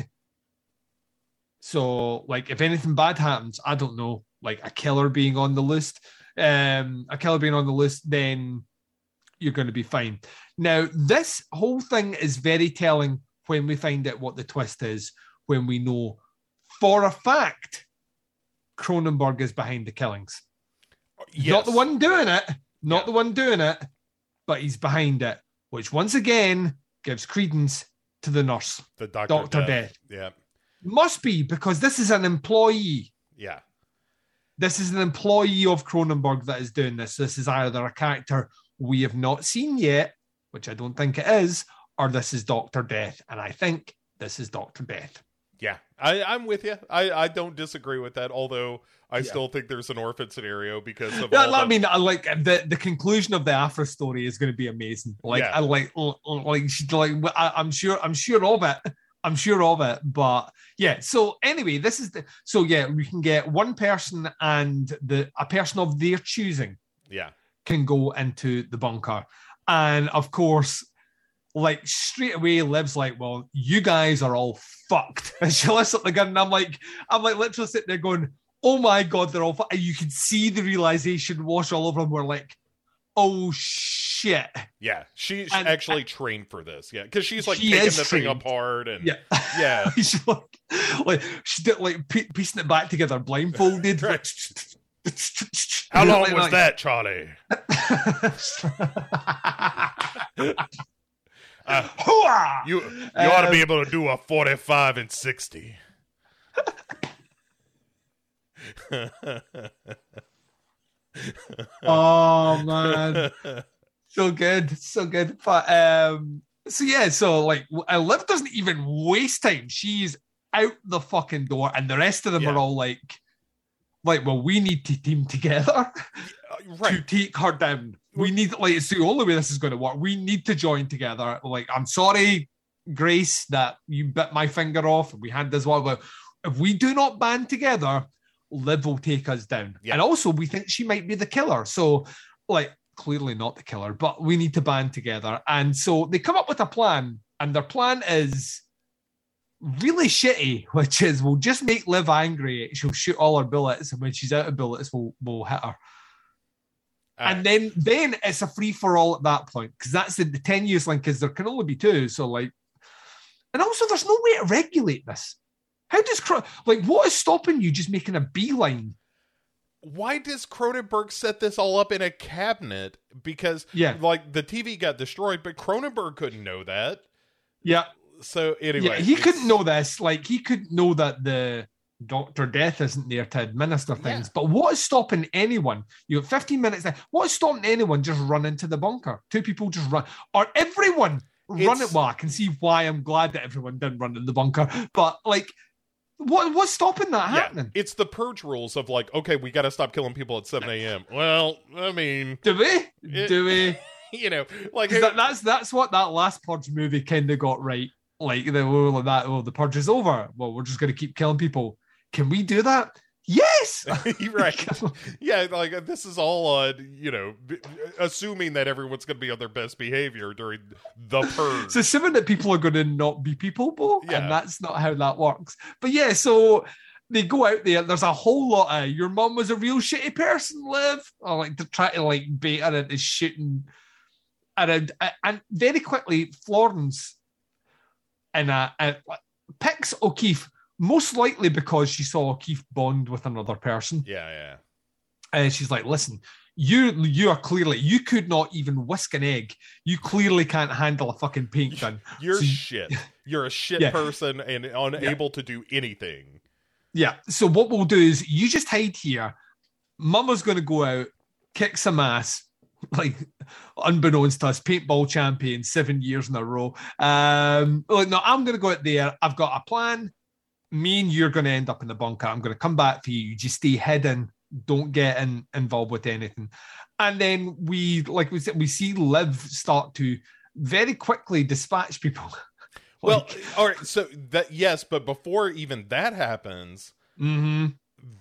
So, like, if anything bad happens, I don't know, like a killer being on the list, um, a killer being on the list, then you're going to be fine. Now, this whole thing is very telling when we find out what the twist is, when we know for a fact Cronenberg is behind the killings. Yes. Not the one doing it, not Yeah. the one doing it, but he's behind it, which once again gives credence to the nurse. The Doctor, Dr. Death. Death. Yeah. Must be because this is an employee. Yeah. This is an employee of Cronenberg that is doing this. This is either a character we have not seen yet, which I don't think it is, or this is Doctor Death. And I think this is Doctor Death. Yeah. I, I'm with you. I, I don't disagree with that, although I Yeah. still think there's an orphan scenario because of Yeah, all I mean, I like the, the conclusion of the Afro story is going to be amazing. Like, Yeah. I like, like, like, I, I'm sure, I'm sure of it. I'm sure of it. But yeah. So anyway, this is the. So yeah, we can get one person and the a person of their choosing yeah. can go into the bunker. And of course, like straight away, Liv's like, Well, you guys are all fucked. And she lifts up the gun, and I'm like, I'm like literally sitting there going, Oh my god, they're all fucked. And you can see the realization wash all over them. We're like, oh shit. Yeah. She's And- actually trained for this. Yeah. Because she's like She taking the thing apart and Yeah. yeah. she's like, like she did like pie- piecing it back together blindfolded. Right. How long was that, Charlie? Uh, you you ought to be Um, able to do a 45 and 60. oh man, so good, so good. But um, so yeah, so like uh, Liv doesn't even waste time. She's out the fucking door, and the rest of them Yeah. are all like, like, well, we need to team together to take her down. We need like it's the only way this is going to work. We need to join together. Like, I'm sorry, Grace, that you bit my finger off. We had this one, but if we do not band together, Liv will take us down. Yeah. And also, we think she might be the killer. So, like, clearly not the killer, but we need to band together. And so they come up with a plan, and their plan is really shitty, which is we'll just make Liv angry. She'll shoot all her bullets, and when she's out of bullets, we'll, we'll hit her. Uh, and then then it's a free for all at that point because that's the, the years link is there can only be two. So like, and also there's no way to regulate this. How does like what is stopping you just making a beeline? why does Cronenberg set this all up in a cabinet? Because Yeah. like the TV got destroyed, but Cronenberg couldn't know that. Yeah, So anyway, yeah. He couldn't know this. Like he couldn't know that the Doctor Death isn't there to administer things. But what is stopping anyone? You have 15 minutes there. What is stopping anyone just run into the bunker? Two people just run, or everyone run it. Well, I can see why I'm glad that everyone didn't run in the bunker. But like, what what's stopping that Yeah, happening? it's the purge rules of like, okay, we got to stop killing people at 7 a.m. Well, I mean, Do we? It- Do we? you know, like 'Cause that, that's that's what that last purge movie kind of got right. Like the oh, that oh the purge is over. Well, we're just going to keep killing people. Can we do that? Yes. Right. Yeah, like this is all on, you know, b- assuming that everyone's going to be on their best behavior during the purge. So assuming that people are going to not be people, Bo, Yeah. and that's not how that works. But yeah, so they go out there. There's a whole lot of your mom was a real shitty person, Liv. Or like to try to like bait her into shooting around, and very quickly Florence and uh, uh, picks O'Keefe most likely because she saw O'Keefe bond with another person. yeah, yeah. And she's like, listen, you you are clearly you could not even whisk an egg. You clearly can't handle a fucking paint gun. You're So shit. You're a shit Yeah. person and unable to do anything. Yeah. So what we'll do is you just hide here. Mama's gonna go out, kick some ass, like unbeknownst to us, paintball champion seven years in a row. Um, like, no, I'm gonna go out there. I've got a plan. Me and you're gonna end up in the bunker. I'm gonna come back for you. You just stay hidden. Don't get in, involved with anything. And then we, like we said, we see Liv start to very quickly dispatch people. Well, Like, all right. So that yes, but before even that happens, mhm.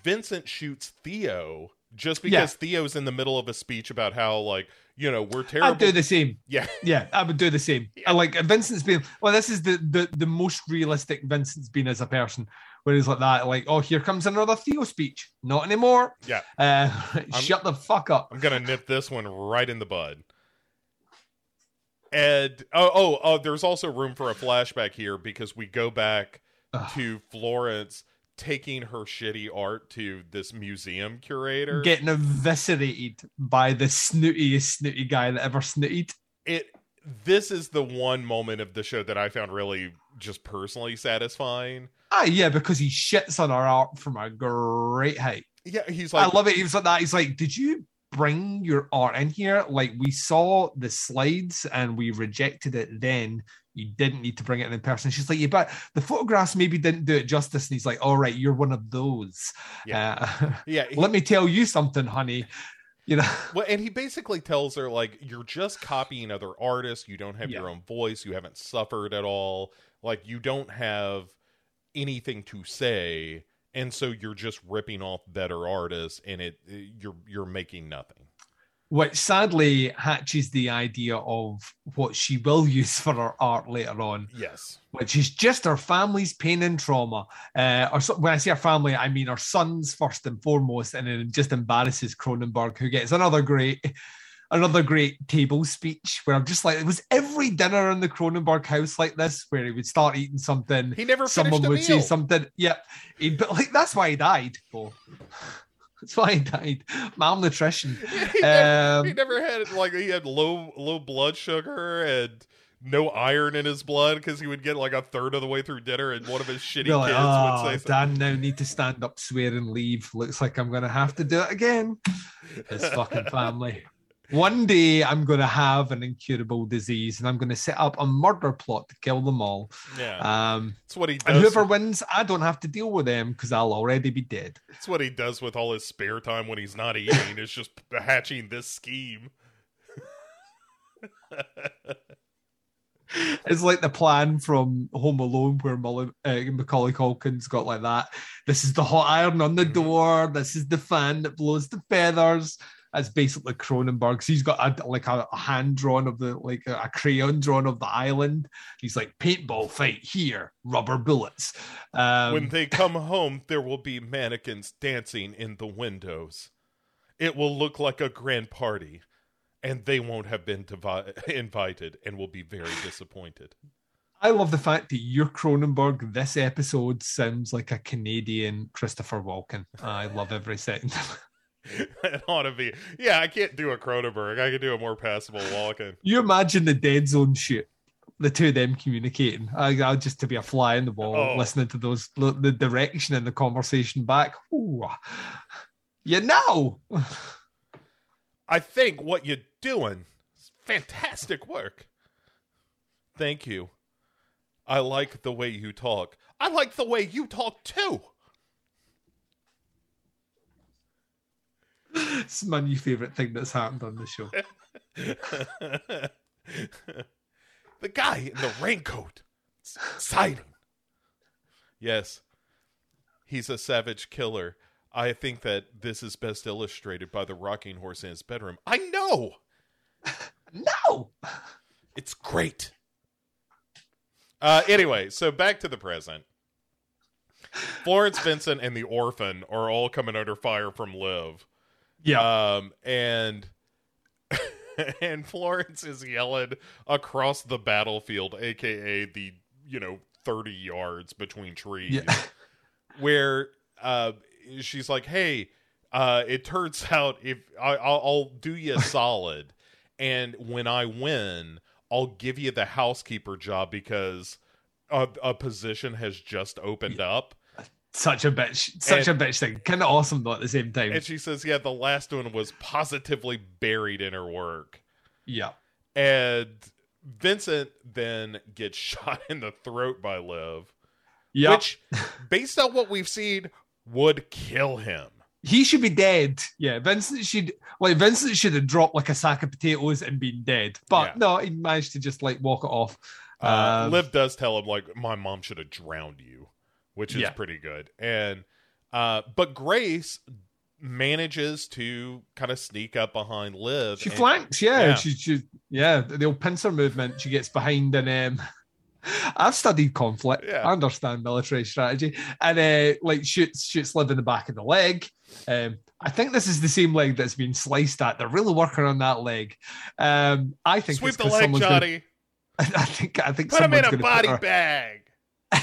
Vincent shoots Theo just Yeah. because Theo's in the middle of a speech about how like you know we're terrible. I'd do the same. yeah, Yeah, I would do the same. I like Vincent's been well, this is the, the the most realistic Vincent's been as a person, where he's like that, like, oh, here comes another Theo speech. Not anymore. yeah. Uh shut the fuck up. I'm gonna nip this one right in the bud. And oh oh oh, there's also room for a flashback here because we go back to Florence taking her shitty art to this museum curator. Getting eviscerated by the snootiest snooty guy that ever snooted. it this is the one moment of the show that I found really just personally satisfying. Ah, yeah, because he shits on our art from a great height. Yeah, he's like I love it. He was like that. He's like, did you bring your art in here? Like we saw the slides and we rejected it then. You didn't need to bring it in in person. She's like, yeah, but the photographs maybe didn't do it justice. And he's like, all right, you're one of those. Yeah. Uh, yeah, he- let me tell you something, honey. You know, Well, and he basically tells her like you're just copying other artists. You don't have Yeah. your own voice. You haven't suffered at all. Like you don't have anything to say, and so you're just ripping off better artists, and it you're you're making nothing. which sadly hatches the idea of what she will use for her art later on. Yes. which is just her family's pain and trauma. Uh, or so, when I say her family, I mean her sons first and foremost, and then it just embarrasses Cronenberg, who gets another great, another great table speech where I'm just like, it was every dinner in the Cronenberg house like this, where he would start eating something, He never someone would say meal. something, yeah, he, but like that's why he died. Paul. That's why he died. Malnutrition. he, never, he Um, never had like he had low low blood sugar and no iron in his blood because he would get like a third of the way through dinner, and one of his shitty like, kids oh, would say, Dan now need to stand up, swear, and leave. Looks like I'm to have to do it again. His fucking family. One day I'm going to have an incurable disease and I'm going to set up a murder plot to kill them all. "Yeah, Um, that's what he does. and whoever wins, I don't have to deal with them because I'll already be dead. That's what he does with all his spare time when he's not eating. is just hatching this scheme. It's like the plan from Home Alone where Mullen, uh, Macaulay Culkin's got like that. This is the hot iron on the Mhm. door. This is the fan that blows the feathers. That's basically Cronenberg. So he's got a, like a, a hand drawn of the like a, a crayon drawn of the island. He's like paintball fight here, rubber bullets. Um, when they come home, there will be mannequins dancing in the windows. It will look like a grand party, and they won't have been invited and will be very disappointed. I love the fact that your Cronenberg this episode sounds like a Canadian Christopher Walken. I love every second. it ought to be. Yeah, I can't do a Cronenberg. I can do a more passable Walken. You imagine the dead zone shit. the two of them communicating. I, I'll just to be a fly in the wall, Oh. listening to those the, the direction and the conversation back. Ooh. You know, I think what you're doing is fantastic work. Thank you. I like the way you talk. I like the way you talk too. It's my new favorite thing that's happened on the show. the guy in the raincoat. It's exciting. Yes. He's a savage killer. I think that this is best illustrated by the rocking horse in his bedroom. I know. No, It's great. Uh, anyway, so back to the present. Florence Vincent and the orphan are all coming under fire from Liv. Yeah, Um, and and Florence is yelling across the battlefield, aka the you know thirty yards between trees, Yeah. where uh, she's like, "Hey, uh, it turns out if I, I'll, I'll do you a solid, and when I win, I'll give you the housekeeper job because." A, a position has just opened up, such a bitch, such And- a bitch thing. Kind of awesome though at the same time. and she says, "Yeah, the last one was positively buried in her work." yeah, And Vincent then gets shot in the throat by Liv, yeah. which, based on what we've seen, would kill him. he should be dead. Yeah, Vincent should like Vincent should have dropped like a sack of potatoes and been dead. But Yeah. no, he managed to just like walk it off. Uh, Um, Liv does tell him like, "My mom should have drowned you," which is Yeah. pretty good. And uh, but Grace manages to kind of sneak up behind Liv. She and- flanks, yeah. Yeah. She, she, yeah, the old pincer movement. She gets behind, and um, I've studied conflict. Yeah. I understand military strategy, and uh, like shoots shoots Liv in the back of the leg. Um, I think this is the same leg that's been sliced at. They're really working on that leg. Um, I think Sweep it's the 'cause leg, someone's gonna- Johnny. I think I think Put him in a body her- bag.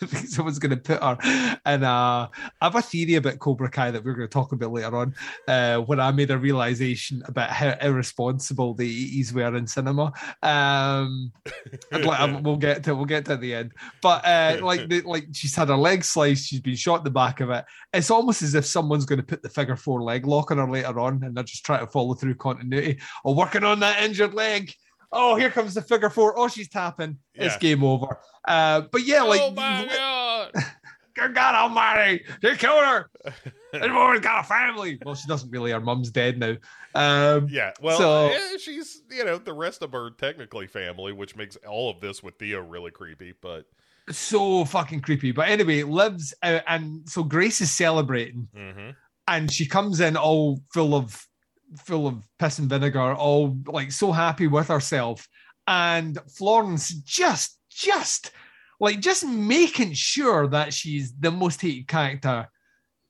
Someone's going to put her. And uh, I have a theory about Cobra Kai that we're going to talk about later on, uh, when I made a realization about how irresponsible the 80s were in cinema. Um, like- we'll get to we'll get to the end, but uh, like the, like she's had her leg sliced, she's been shot in the back of it. It's almost as if someone's going to put the figure four leg lock on her later on, and they're just trying to follow through continuity or working on that injured leg. Oh, here comes the figure four. Oh, she's tapping. It's game over. Uh, but yeah, like oh my god! Good God Almighty, they killed her. This woman's got a family. Well, she doesn't really. Her mum's dead now. Um, Yeah, well, So- eh, she's you know the rest of her technically family, which makes all of this with Theo really creepy. But so fucking creepy. But anyway, lives out, and so Grace is celebrating, mhm. and she comes in all full of full of piss and vinegar, all like so happy with herself, and Florence just just like just making sure that she's the most hated character,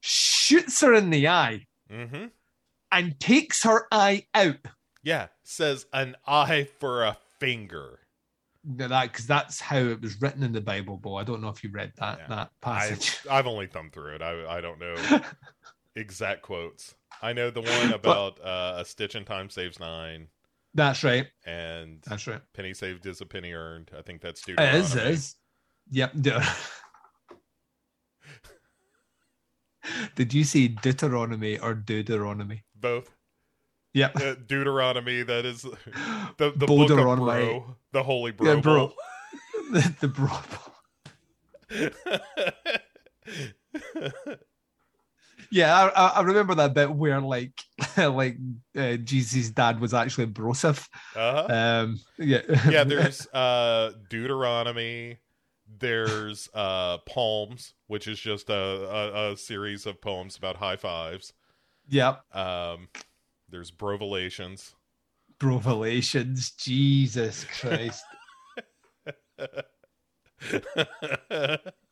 shoots her in the eye Mm-hmm. and takes her eye out. Yeah, says an eye for a finger. That because that's how it was written in the Bible, boy. I don't know if you read that Yeah. that I, passage. I've only thumbed through it. I, I don't know exact quotes. I know the one about uh, a stitch in time saves nine. That's right. And That's right. penny saved is a penny earned. I think that's It is. Is. Yep. Did you say Deuteronomy or Deuteronomy? Both. Yep. Uh, Deuteronomy, that is the, the book of bro, the holy bro. Yeah, bro. the, the bro. Yeah, I, I- remember that bit where like like uh, Jesus' dad was actually Broseph. uh-huh. Um, yeah, yeah, there's uh Deuteronomy, there's uh Palms, which is just a, a, a series of poems about high fives. yep, Um there's Brovelations. Revelations. Jesus Christ.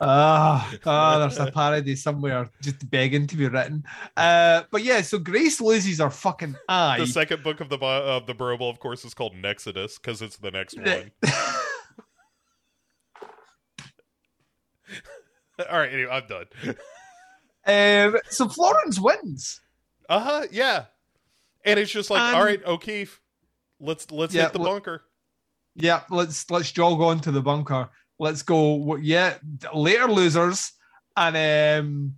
Ah, ah, there's a parody somewhere just begging to be written. Uh, but yeah, so Grace loses her fucking eye. the second book of the of the Bible, of course, is called Nexodus because it's the next one. All right, anyway, I'm done. um, so Florence wins. Uh huh. Yeah, and it's just like, And- all right, O'Keefe, let's let's Yeah, hit the bunker. Yeah, let's let's jog on to the bunker. Let's go. Yeah, later losers, and um,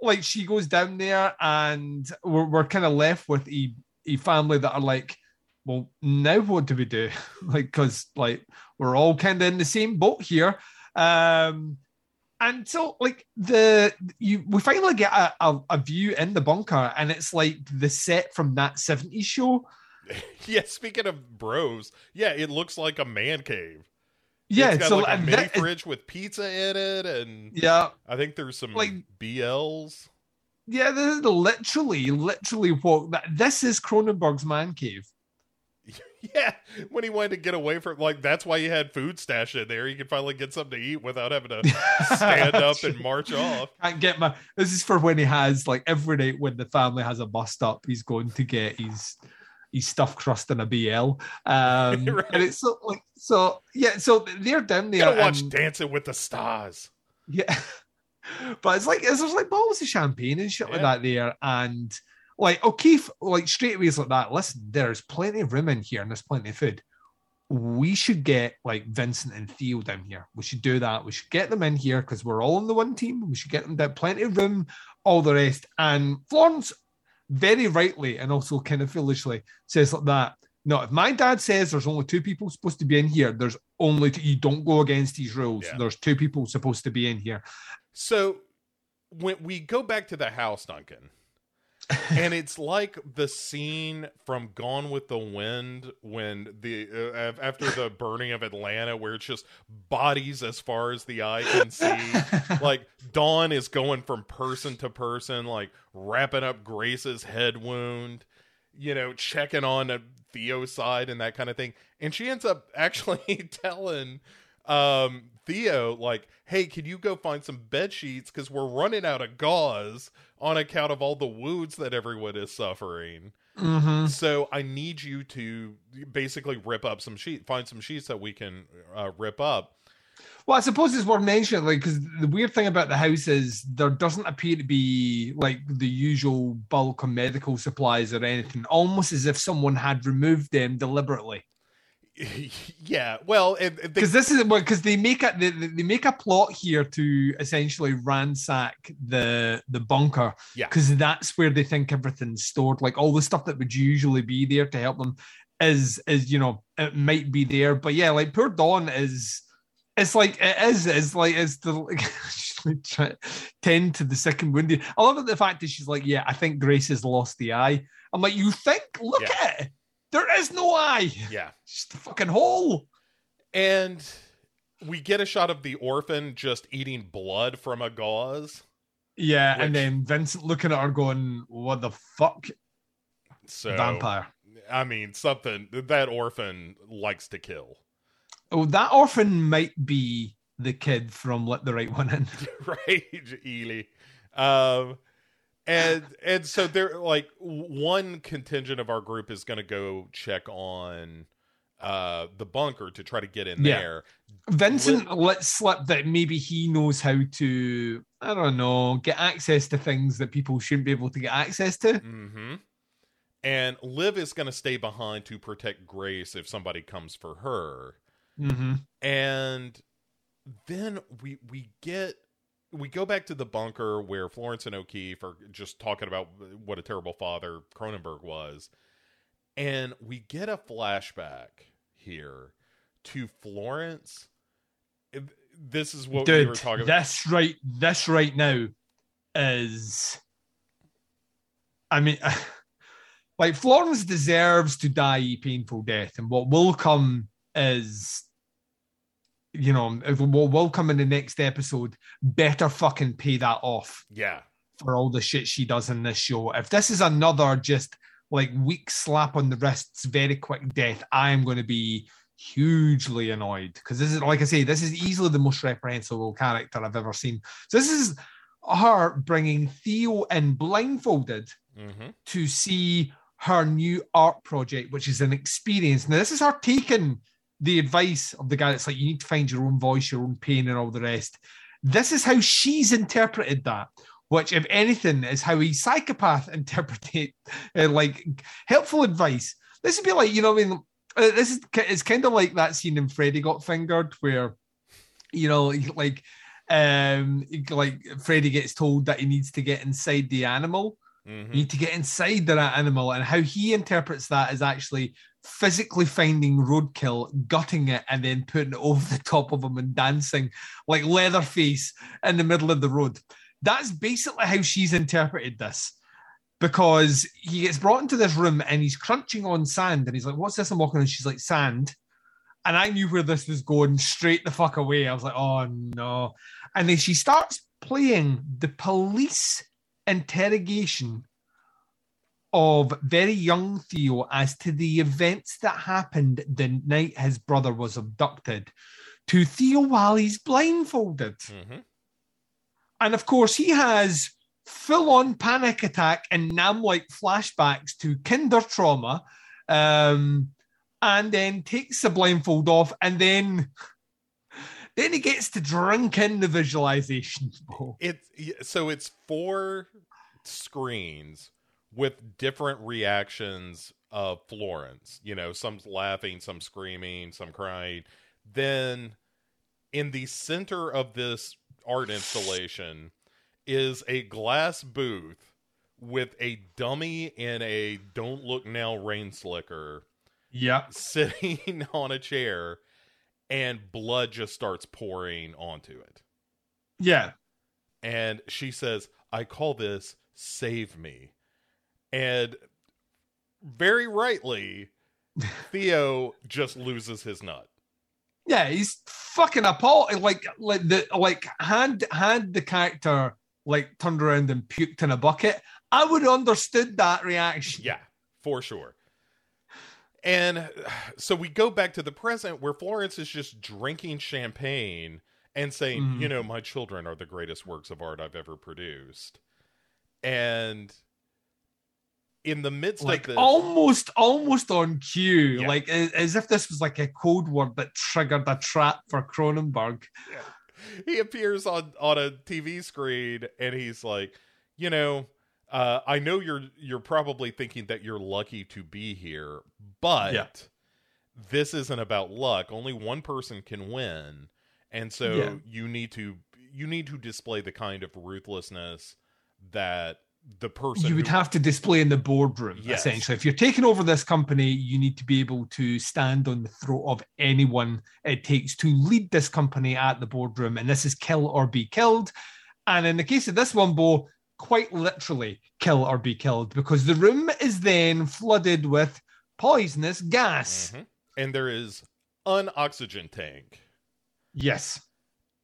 like she goes down there, and we're we're kind of left with a a family that are like, well, now what do we do? like, because like we're all kind of in the same boat here. Um, and so like the you we finally get a, a, a view in the bunker, and it's like the set from that 70s show. Yeah, speaking of bros, yeah, it looks like a man cave. Yeah, it's got so like a mini that- fridge with pizza in it, and yeah, I think there's some Like- BLs. Yeah, this is literally, literally what that this is Cronenberg's man cave. Yeah, when he wanted to get away from like that's why he had food stash in there. He could finally get something to eat without having to stand up and march off. Can't get my. This is for when he has like every night when the family has a bust up, he's going to get his his stuffed crust in a BL. Um, Right. and it's so like so yeah. So they're down there. Gotta watch and- Dancing with the Stars. Yeah. But it's like there's like bottles of champagne and shit like that there. And like O'Keefe, like straight away is like that. Listen, there's plenty of room in here and there's plenty of food. We should get like Vincent and Theo down here. We should do that. We should get them in here because we're all on the one team. We should get them down, plenty of room, all the rest. And Florence, very rightly and also kind of foolishly, says like that. No, if my dad says there's only two people supposed to be in here, there's only two, you don't go against these rules. Yeah. There's two people supposed to be in here. So when we go back to the house, Duncan, and it's like the scene from Gone with the Wind when the uh, after the burning of Atlanta, where it's just bodies as far as the eye can see. like Dawn is going from person to person, like wrapping up Grace's head wound, you know, checking on a Theo's side and that kind of thing. And she ends up actually telling um Theo, like, hey, can you go find some bed sheets? Because we're running out of gauze on account of all the wounds that everyone is suffering. Mhm. So I need you to basically rip up some sheet, find some sheets that we can uh, rip up. Well, I suppose it's worth mentioning, like, because the weird thing about the house is there doesn't appear to be like the usual bulk of medical supplies or anything, almost as if someone had removed them deliberately. yeah, well, and, and they, Because this is because they make a they, they make a plot here to essentially ransack the the bunker. Yeah. because that's where they think everything's stored. Like all the stuff that would usually be there to help them is is you know it might be there, but yeah, like poor Dawn is. It's like it is. It's like it's the like, she's like trying to tend to the second wounded. I love it, the fact that she's like, yeah, I think Grace has lost the eye. I'm like, you think? Look Yeah. at it. There is no eye. yeah, Just a fucking hole. and we get a shot of the orphan just eating blood from a gauze. Yeah, Which- and then Vincent looking at her going, "What the fuck, So vampire?" I mean, something that orphan likes to kill, Oh, that orphan might be the kid from Let the Right One In. right, Eli? Um, and and so they're like one contingent of our group is going to go check on uh the bunker to try to get in Yeah. there. Vincent lets slip that maybe he knows how to, I don't know, get access to things that people shouldn't be able to get access to. Mm-hmm. and Liv is going to stay behind to protect Grace if somebody comes for her. Mm-hmm. And then we we get we go back to the bunker where Florence and O'Keefe are just talking about what a terrible father Cronenberg was. And we get a flashback here to Florence. This is what Dude, we were talking about. this right, this right now is. I mean, like Florence deserves to die a painful death, and what will come is, you know, we'll, come in the next episode. Better fucking pay that off Yeah. for all the shit she does in this show. If this is another just like weak slap on the wrists, very quick death, I am going to be hugely annoyed because this is, like I say, this is easily the most reprehensible character I've ever seen. So this is her bringing Theo in blindfolded hmm to see her new art project, which is an experience. Now, this is her taking the advice of the guy that's like, you need to find your own voice, your own pain, and all the rest. This is how she's interpreted that, which, if anything, is how a psychopath interpreted uh, like helpful advice. This would be like, you know, I mean, uh, this is it's kind of like that scene in Freddy Got Fingered where, you know, like, um, like Freddy gets told that he needs to get inside the animal hmm you need to get inside that animal and how he interprets that is actually physically finding roadkill gutting it and then putting it over the top of him and dancing like leatherface in the middle of the road. That's basically how she's interpreted this because he gets brought into this room and he's crunching on sand and he's like what's this i'm walking on? She's like sand. And i knew where this was going straight the fuck away. I was like oh no. And then she starts playing the police interrogation of very young Theo as to the events that happened the night his brother was abducted to Theo while he's blindfolded. hmm And of course, he has full on panic attack and Nam like flashbacks to kinder trauma, um, and then takes the blindfold off, and then then he gets to drink in the visualizations. Bo. It's so it's four screens with different reactions of Florence. You know, some laughing, some screaming, some crying. Then in the center of this art installation is a glass booth with a dummy in a don't look now rain slicker Yeah. sitting on a chair and blood just starts pouring onto it. Yeah. and she says, "I call this save me," and very rightly, Theo just loses his nut. Yeah, he's fucking appalled. Like, like the like had had the character like turned around and puked in a bucket, I would have understood that reaction. Yeah, for sure. And so we go back to the present where Florence is just drinking champagne and saying, Mhm. you know, my children are the greatest works of art I've ever produced. And in the midst Like of this, almost, almost on cue, Yeah. like as, if this was like a code word that triggered a trap for Cronenberg. he appears on on a TV screen and he's like, you know, uh, I know you're you're probably thinking that you're lucky to be here, but Yeah. this isn't about luck. Only one person can win, and so Yeah. you need to you need to display the kind of ruthlessness that the person You would who- have to display in the boardroom, Yes. essentially. If you're taking over this company, you need to be able to stand on the throat of anyone it takes to lead this company at the boardroom. And this is kill or be killed. And in the case of this one, Bo, quite literally kill or be killed because the room is then flooded with poisonous gas. Mhm. and there is an oxygen tank, Yes.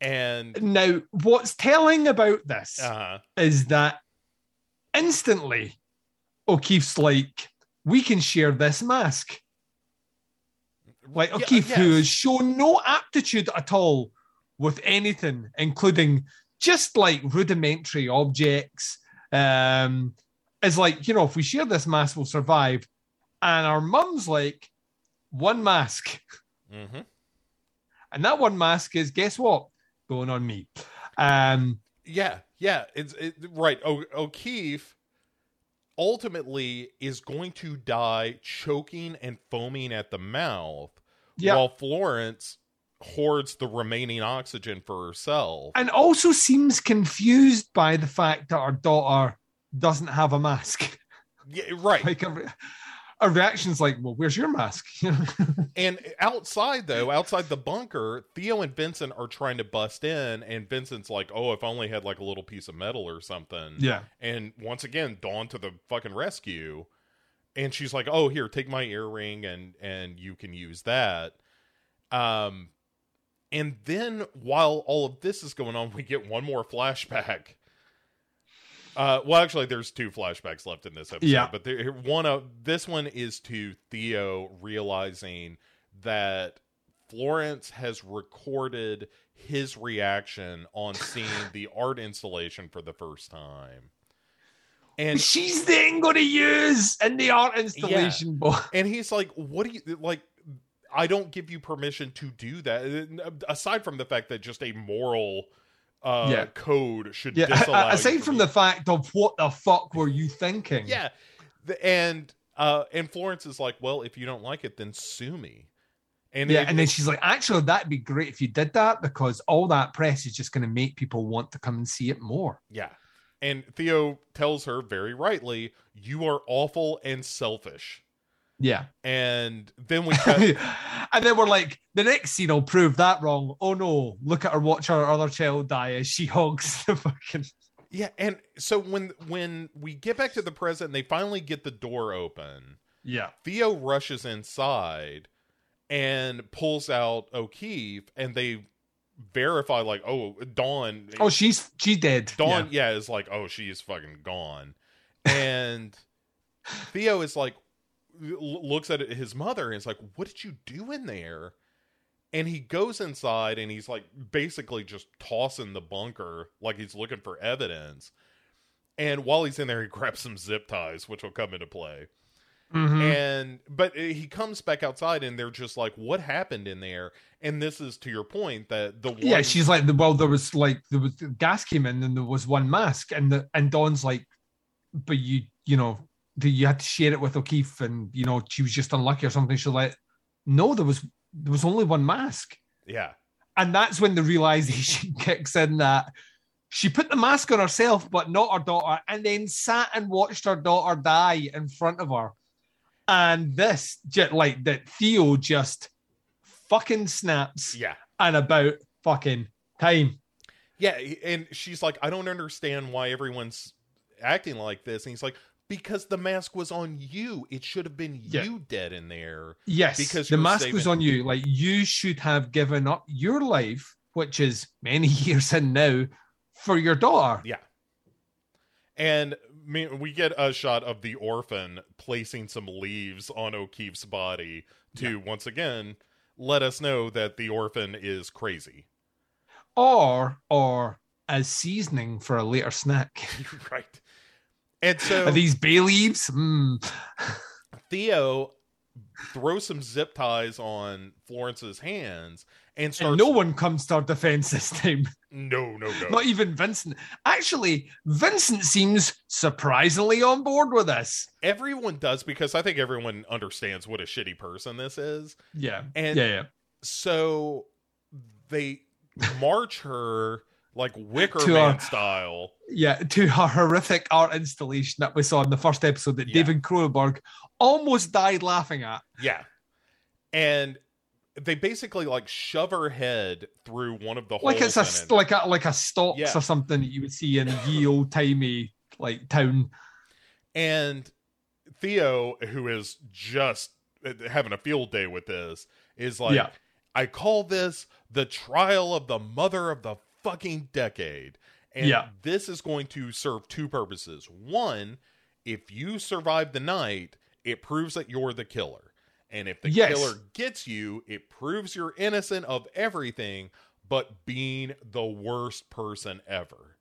and Now, what's telling about this uh, is that instantly O'Keefe's like, we can share this mask. Like Yeah, O'Keefe, who has shown no aptitude at all with anything, including just like rudimentary objects, um, is like, you know, if we share this mask, we'll survive. And our mum's like, one mask. mhm. And that one mask is, guess what? Going on me. Um, Yeah, yeah, it's it, right. O- O'Keefe ultimately is going to die choking and foaming at the mouth Yeah. while Florence hoards the remaining oxygen for herself. and also seems confused by the fact that her daughter doesn't have a mask. yeah, right. like a, a reaction's like, "Well, where's your mask?" And outside though, outside the bunker, Theo and Vincent are trying to bust in, and Vincent's like, "Oh, if I only had like a little piece of metal or something." yeah, And once again, Dawn to the fucking rescue, and she's like, "Oh, here, take my earring, and and you can use that." Um, and then while all of this is going on, we get one more flashback. Uh, well, actually, there's two flashbacks left in this episode, Yeah. but there, one of this one is to Theo realizing that Florence has recorded his reaction on seeing the art installation for the first time, and she's then going to use in the art installation. boy. and he's like, "What do you like?" I don't give you permission to do that. Aside from the fact that just a moral uh, Yeah. code should Yeah, disallow aside from the fact of what the fuck were you thinking? Yeah. The, and uh and Florence is like, "Well, if you don't like it, then sue me." And yeah, it- and then she's like, "Actually, that'd be great if you did that because all that press is just going to make people want to come and see it more." yeah. And Theo tells her very rightly, "You are awful and selfish." Yeah, And then we cut and then we're like, the next scene will prove that wrong. Oh no, look at her watch her other child die as she hugs the fucking. Yeah, and so when when we get back to the present and they finally get the door open, Yeah, Theo rushes inside and pulls out O'Keefe and they verify like, "Oh, Dawn oh, she's she dead. Dawn, Yeah. yeah. is like, oh, she is fucking gone. And Theo is like, looks at his mother and is like, what did you do in there? And he goes inside and he's like, basically just tossing the bunker like he's looking for evidence. And while he's in there, he grabs some zip ties, which will come into play. Mhm. And but he comes back outside, and they're just like, "What happened in there?" And this is to your point that the one, Yeah, she's like, well, there was like there was gas came in and there was one mask, and the and Dawn's like, but you you know, the, you had to share it with O'Keefe, and you know she was just unlucky or something. She's like, no, there was there was only one mask, yeah, and that's when the realization kicks in that she put the mask on herself, but not her daughter, and then sat and watched her daughter die in front of her. And this, just like that, Theo just fucking snaps yeah. and about fucking time. Yeah, and she's like, I don't understand why everyone's acting like this. And he's like, because the mask was on you. It should have been Yeah. you dead in there. Yes, Because the mask was on you. Like you should have given up your life, which is many years in now, for your daughter. Yeah. And we get a shot of the orphan placing some leaves on O'Keefe's body to once again let us know that the orphan is crazy. Or or as seasoning for a later snack. right. And so Are these bay leaves? Mm. Theo throws some zip ties on Florence's hands and starts And no one comes to our defense this time. no, no, no. Not even Vincent. Actually, Vincent seems surprisingly on board with this. everyone does because I think everyone understands what a shitty person this is. Yeah. And yeah, yeah. so they march her like Wicker To Man our- style. Yeah, to her horrific art installation that we saw in the first episode that Yeah. David Cronenberg almost died laughing at. Yeah. And they basically like shove her head through one of the holes. Like it's a it. like a like a stalks Yeah. or something that you would see in ye old timey like town. And Theo, who is just having a field day with this, is like, Yeah. I call this the trial of the mother of the fucking decade. And Yeah. this is going to serve two purposes. One, if you survive the night, it proves that you're the killer. And if the Yes. killer gets you, it proves you're innocent of everything but being the worst person ever.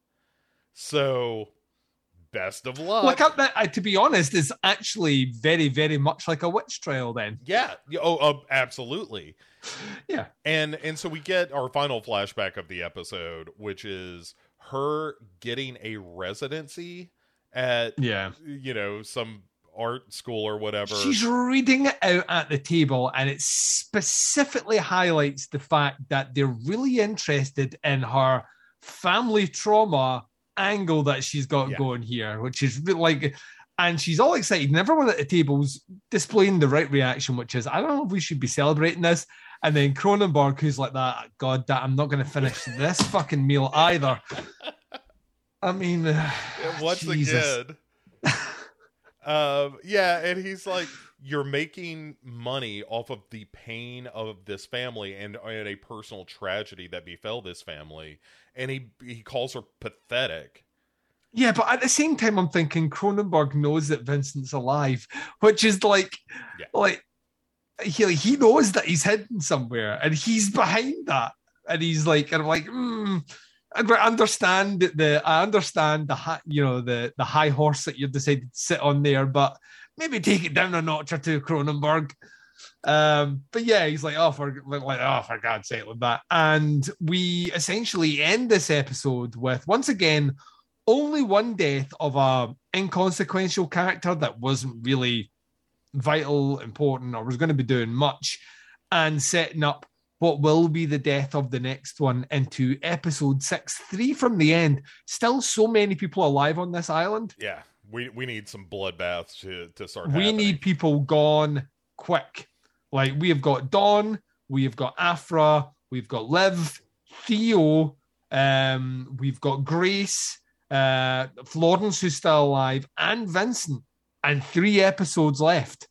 So, best of luck. Like I, I, to be honest, is actually very very much like a witch trial. Then Yeah. yeah, Oh, uh, absolutely. yeah, And and so we get our final flashback of the episode, which is her getting a residency at Yeah. you know some art school or whatever. She's reading it out at the table, and it specifically highlights the fact that they're really interested in her family trauma angle that she's got Yeah. going here, which is like, and she's all excited. And everyone at the table's displaying the right reaction, which is, I don't know if we should be celebrating this. And then Cronenberg, who's like that, God, that I'm not going to finish this fucking meal either. I mean, once Jesus. again. um, yeah, and he's like, "You're making money off of the pain of this family and, and a personal tragedy that befell this family," and he he calls her pathetic. Yeah, but at the same time, I'm thinking Cronenberg knows that Vincent's alive, which is like, Yeah. like he he knows that he's hidden somewhere, and he's behind that, and he's like, and I'm like, hmm. I understand the I understand the high, you know the the high horse that you've decided to sit on there, but maybe take it down a notch or two, Cronenberg. Um, but yeah, he's like, oh, for like, oh, for God's sake, with that. And we essentially end this episode with once again only one death of a inconsequential character that wasn't really vital, important, or was going to be doing much, and setting up what will be the death of the next one into episode six, three from the end. Still, so many people alive on this island. Yeah, we we need some bloodbaths to to start. We happening. need people gone quick. Like we have got Dawn, we have got Afra, we've got Liv, Theo, um, we've got Grace, uh, Florence who's still alive, and Vincent, and three episodes left.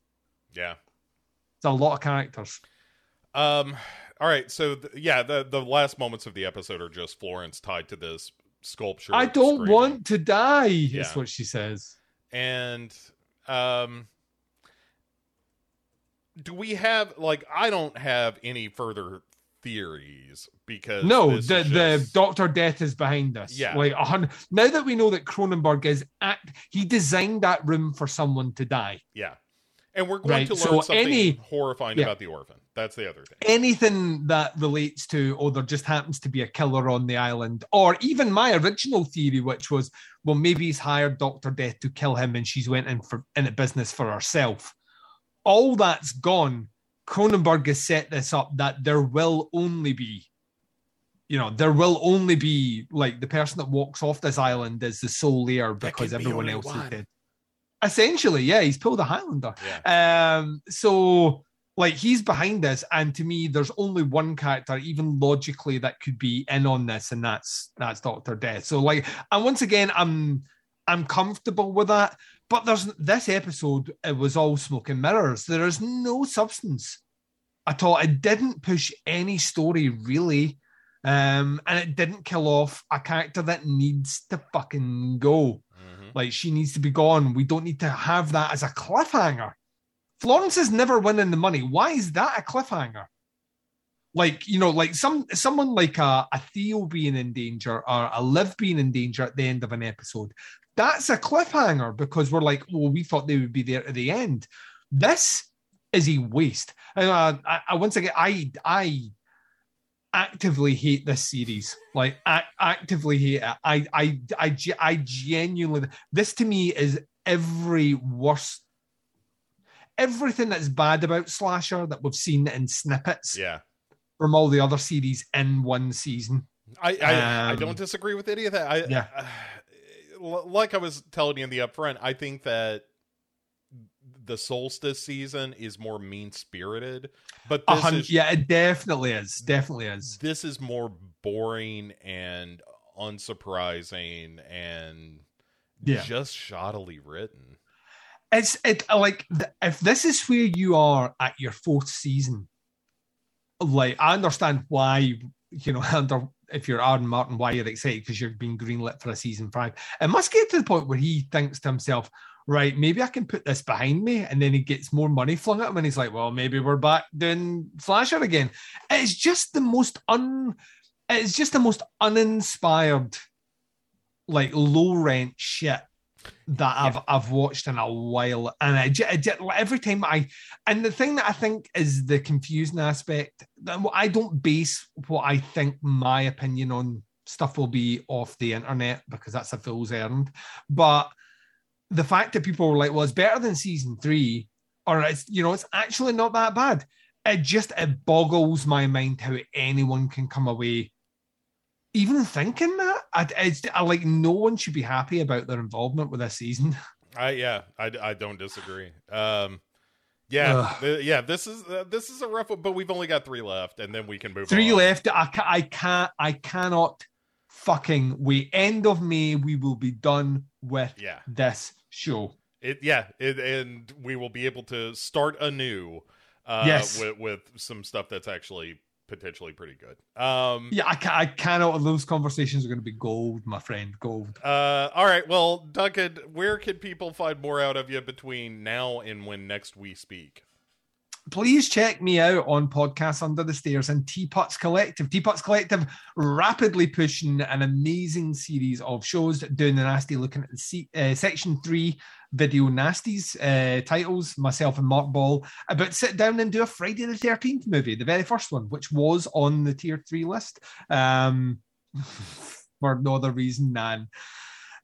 Yeah. It's a lot of characters. Um. All right. So th- yeah, the the last moments of the episode are just Florence tied to this sculpture. I don't screaming. want to die, Yeah. is what she says. and um do we have like i don't have any further theories because No, the, is the Doctor Death is behind us. Yeah. Like a hundred. Now that we know that Cronenberg is act, he designed that room for someone to die. yeah and we're going Right, to learn so something any- horrifying yeah. about the orphan that's the other thing. Anything that relates to oh there just happens to be a killer on the island or even my original theory which was well maybe he's hired dr death to kill him and she's went in for in a business for herself. All that's gone. Cronenberg has set this up that there will only be you know there will only be like the person that walks off this island is the sole heir because can be everyone only else is dead. Essentially yeah he's pulled a highlander. Yeah. Um, so like he's behind this, and to me, there's only one character, even logically, that could be in on this, and that's that's Doctor Death. So like, and once again, I'm I'm comfortable with that. But there's this episode, it was all smoke and mirrors. There is no substance at all. It didn't push any story really. Um, and it didn't kill off a character that needs to fucking go. Mhm. Like she needs to be gone. We don't need to have that as a cliffhanger. Florence is never winning the money. Why is that a cliffhanger? Like, you know, like some someone like a, a Theo being in danger or a Liv being in danger at the end of an episode. That's a cliffhanger because we're like, well, we thought they would be there at the end. This is a waste. And, uh, I, I once again, I I actively hate this series. Like, I actively hate it. I I I, I genuinely. This to me is every worst everything that's bad about slasher that we've seen in snippets yeah from all the other series in one season. I I, I Um, don't disagree with any of that. I Yeah. like I was telling you in the upfront, I think that the solstice season is more mean spirited, but A this hun- is yeah, it definitely is. Definitely is. this is more boring and unsurprising and Yeah. just shoddily written. It's it like if this is where you are at your fourth season, like I understand why you know under if you're Aaron Martin why you're excited because you're being greenlit for a season five. It must get to the point where he thinks to himself, right, maybe I can put this behind me, and then he gets more money flung at him, and he's like, well, maybe we're back doing slasher again. It's just the most un, it's just the most uninspired, like low rent shit that I've I've watched in a while, and I, I every time I, and the thing that I think is the confusing aspect. I don't base what I think my opinion on stuff will be off the internet because that's a fool's errand. But the fact that people were like, "Well, it's better than season three, or it's you know, it's actually not that bad." It just it boggles my mind how anyone can come away even thinking that. I, it's I, like no one should be happy about their involvement with this season. I yeah, I, I don't disagree. Um, yeah, th- yeah. This is uh, this is a rough one, but we've only got three left, and then we can move. Three on. left. I, ca- I can't. I cannot fucking wait. End of May, we will be done with Yeah, this show. it yeah, it, and we will be able to start anew. Uh, Yes. with with some stuff that's actually potentially pretty good. Um, Yeah, I, I cannot. Those conversations are going to be gold, my friend. Gold. Uh, all right. Well, Duncan, where can people find more out of you between now and when next we speak? please check me out on podcasts under the stairs and teapots collective teapots collective rapidly pushing an amazing series of shows doing the nasty looking at the se- uh, section three video nasties uh, titles myself and mark ball about sit down and do a friday the 13th movie the very first one which was on the tier three list. Um for no other reason than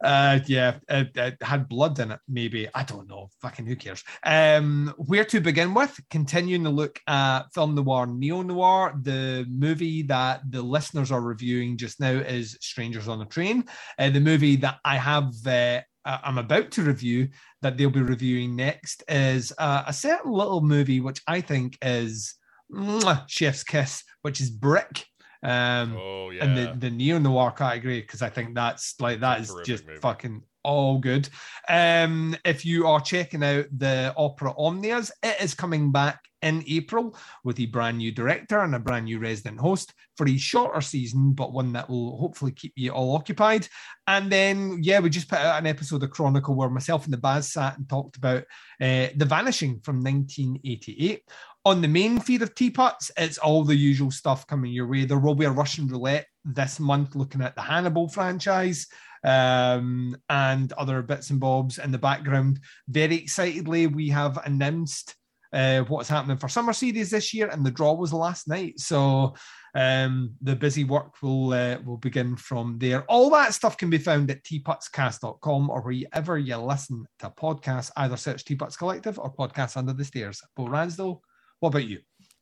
uh yeah it, it had blood in it maybe. I don't know. Fucking who cares? Um where to begin with? Continuing to look at film noir neo noir. The movie that the listeners are reviewing just now is strangers on a train. Uh, the movie that i have uh, i'm about to review that they'll be reviewing next is uh, a certain little movie which i think is mwah, chef's kiss which is brick um Oh yeah. and the, the neo noir category because I think that's like that is just movie. fucking all good. Um, if you are checking out the opera Omnias, it is coming back in April with a brand new director and a brand new resident host for a shorter season, but one that will hopefully keep you all occupied. And then, yeah, we just put out an episode of Chronicle where myself and the Baz sat and talked about uh, The Vanishing from 1988. On the main feed of Teapots, it's all the usual stuff coming your way. There will be a Russian roulette this month looking at the Hannibal franchise um, and other bits and bobs in the background. Very excitedly, we have announced uh, what's happening for summer series this year, and the draw was last night. So um, the busy work will uh, will begin from there. All that stuff can be found at teapotscast.com or wherever you listen to podcasts. Either search Teapots Collective or Podcasts Under the Stairs. Bo Ransdell, what about you?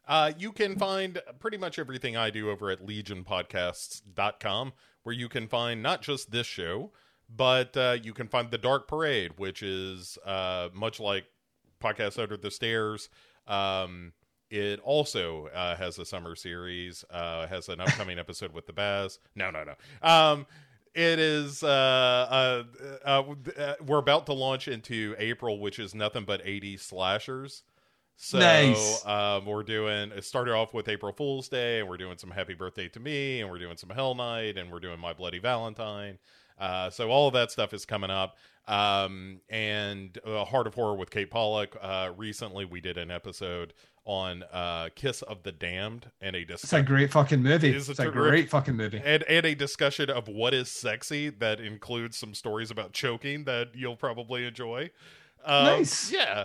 Uh, you can find pretty much everything I do over at legionpodcasts.com, where you can find not just this show, but uh, you can find The Dark Parade, which is uh, much like Podcast Under the Stairs. Um, it also uh, has a summer series, uh, has an upcoming episode with the Baz. No, no, no. Um, it is uh, uh, uh, uh, we're about to launch into April, which is nothing but 80 slashers. So Nice. um, we're doing it started off with April Fool's Day, and we're doing some Happy Birthday to Me, and we're doing some Hell Night, and we're doing My Bloody Valentine. Uh, so all of that stuff is coming up. Um, and uh, Heart of Horror with Kate Pollock. Uh, recently, we did an episode on uh, Kiss of the Damned and a discussion. It's a great fucking movie. It is a It's a terrific- great fucking movie. and, and a discussion of what is sexy that includes some stories about choking that you'll probably enjoy. Um, Nice. Yeah.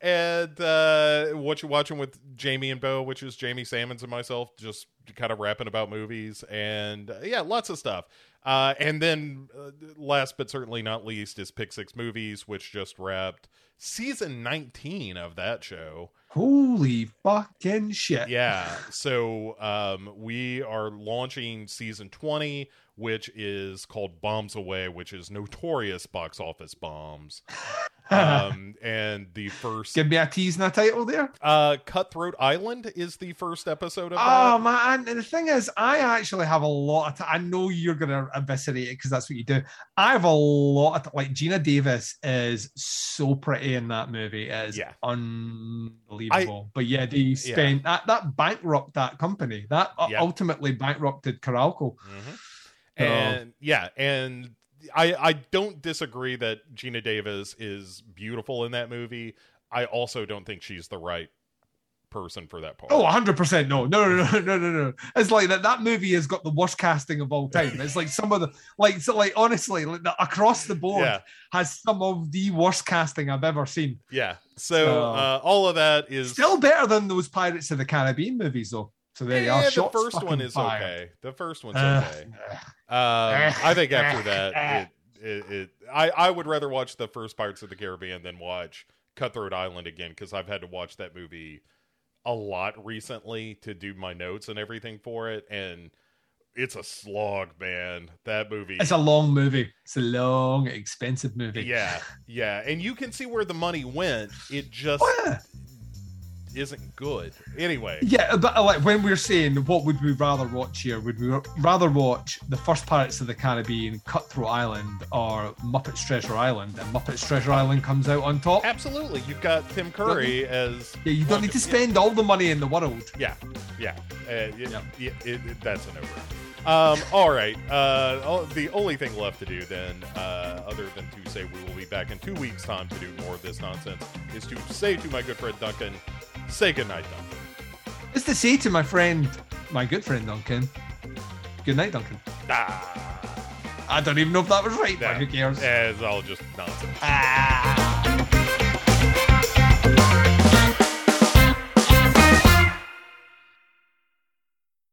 And uh, what you're watching with Jamie and Bo, which is Jamie Sammons and myself, just kind of rapping about movies. And uh, yeah, lots of stuff. Uh, and then uh, last but certainly not least is Pick Six Movies, which just wrapped season 19 of that show. Holy fucking shit. Yeah. So um, we are launching season 20, which is called Bombs Away, which is notorious box office bombs. Um, and the first Give me a tease and a title there. uh, Cutthroat Island is the first episode of Oh that. man, and the thing is, I actually have a lot of. T- I know you're gonna eviscerate it because that's what you do. I have a lot of t- like Geena Davis is so pretty in that movie. It is Yeah. unbelievable. but yeah, they spent that that bankrupt that company. That u- Yeah. ultimately bankrupted Carolco. Mhm. So- And yeah, and I I don't disagree that Geena Davis is beautiful in that movie. I also don't think she's the right person for that part. Oh, 100% no. No, no, no, no, no, no. It's like that that movie has got the worst casting of all time. It's like some of the like so like honestly, like the, across the board yeah. has some of the worst casting I've ever seen. Yeah. So So- uh, all of that is Still better than those Pirates of the Caribbean movies though. So there you are. the Shots first one is fired. okay. The first one's Uh, okay. Um, I think after that, it, it, it I I would rather watch the first Pirates of the Caribbean than watch Cutthroat Island again because I've had to watch that movie a lot recently to do my notes and everything for it, and it's a slog, man. That movie. It's a long movie. It's a long, expensive movie. yeah, yeah, and you can see where the money went. It just Oh, yeah. Isn't good. Anyway, Yeah, but uh, like when we're saying what would we rather watch here, would we rather watch the first Pirates of the Caribbean, Cutthroat Island, or Muppets Treasure Island? And Muppets Treasure Island comes out on top. absolutely, you've got Tim Curry as Yeah, you don't need to Yeah. spend all the money in the world. Yeah, yeah, uh, it, Yep. it, it, that's an over. Um, all right. Uh, the only thing left to do then, uh, other than to say we will be back in two weeks' time to do more of this nonsense, is to say to my good friend Duncan, say goodnight, Duncan. It's to say to my friend, my good friend Duncan, good night, Duncan. Ah, I don't even know if that was right, but who cares? As all just nonsense. Ah.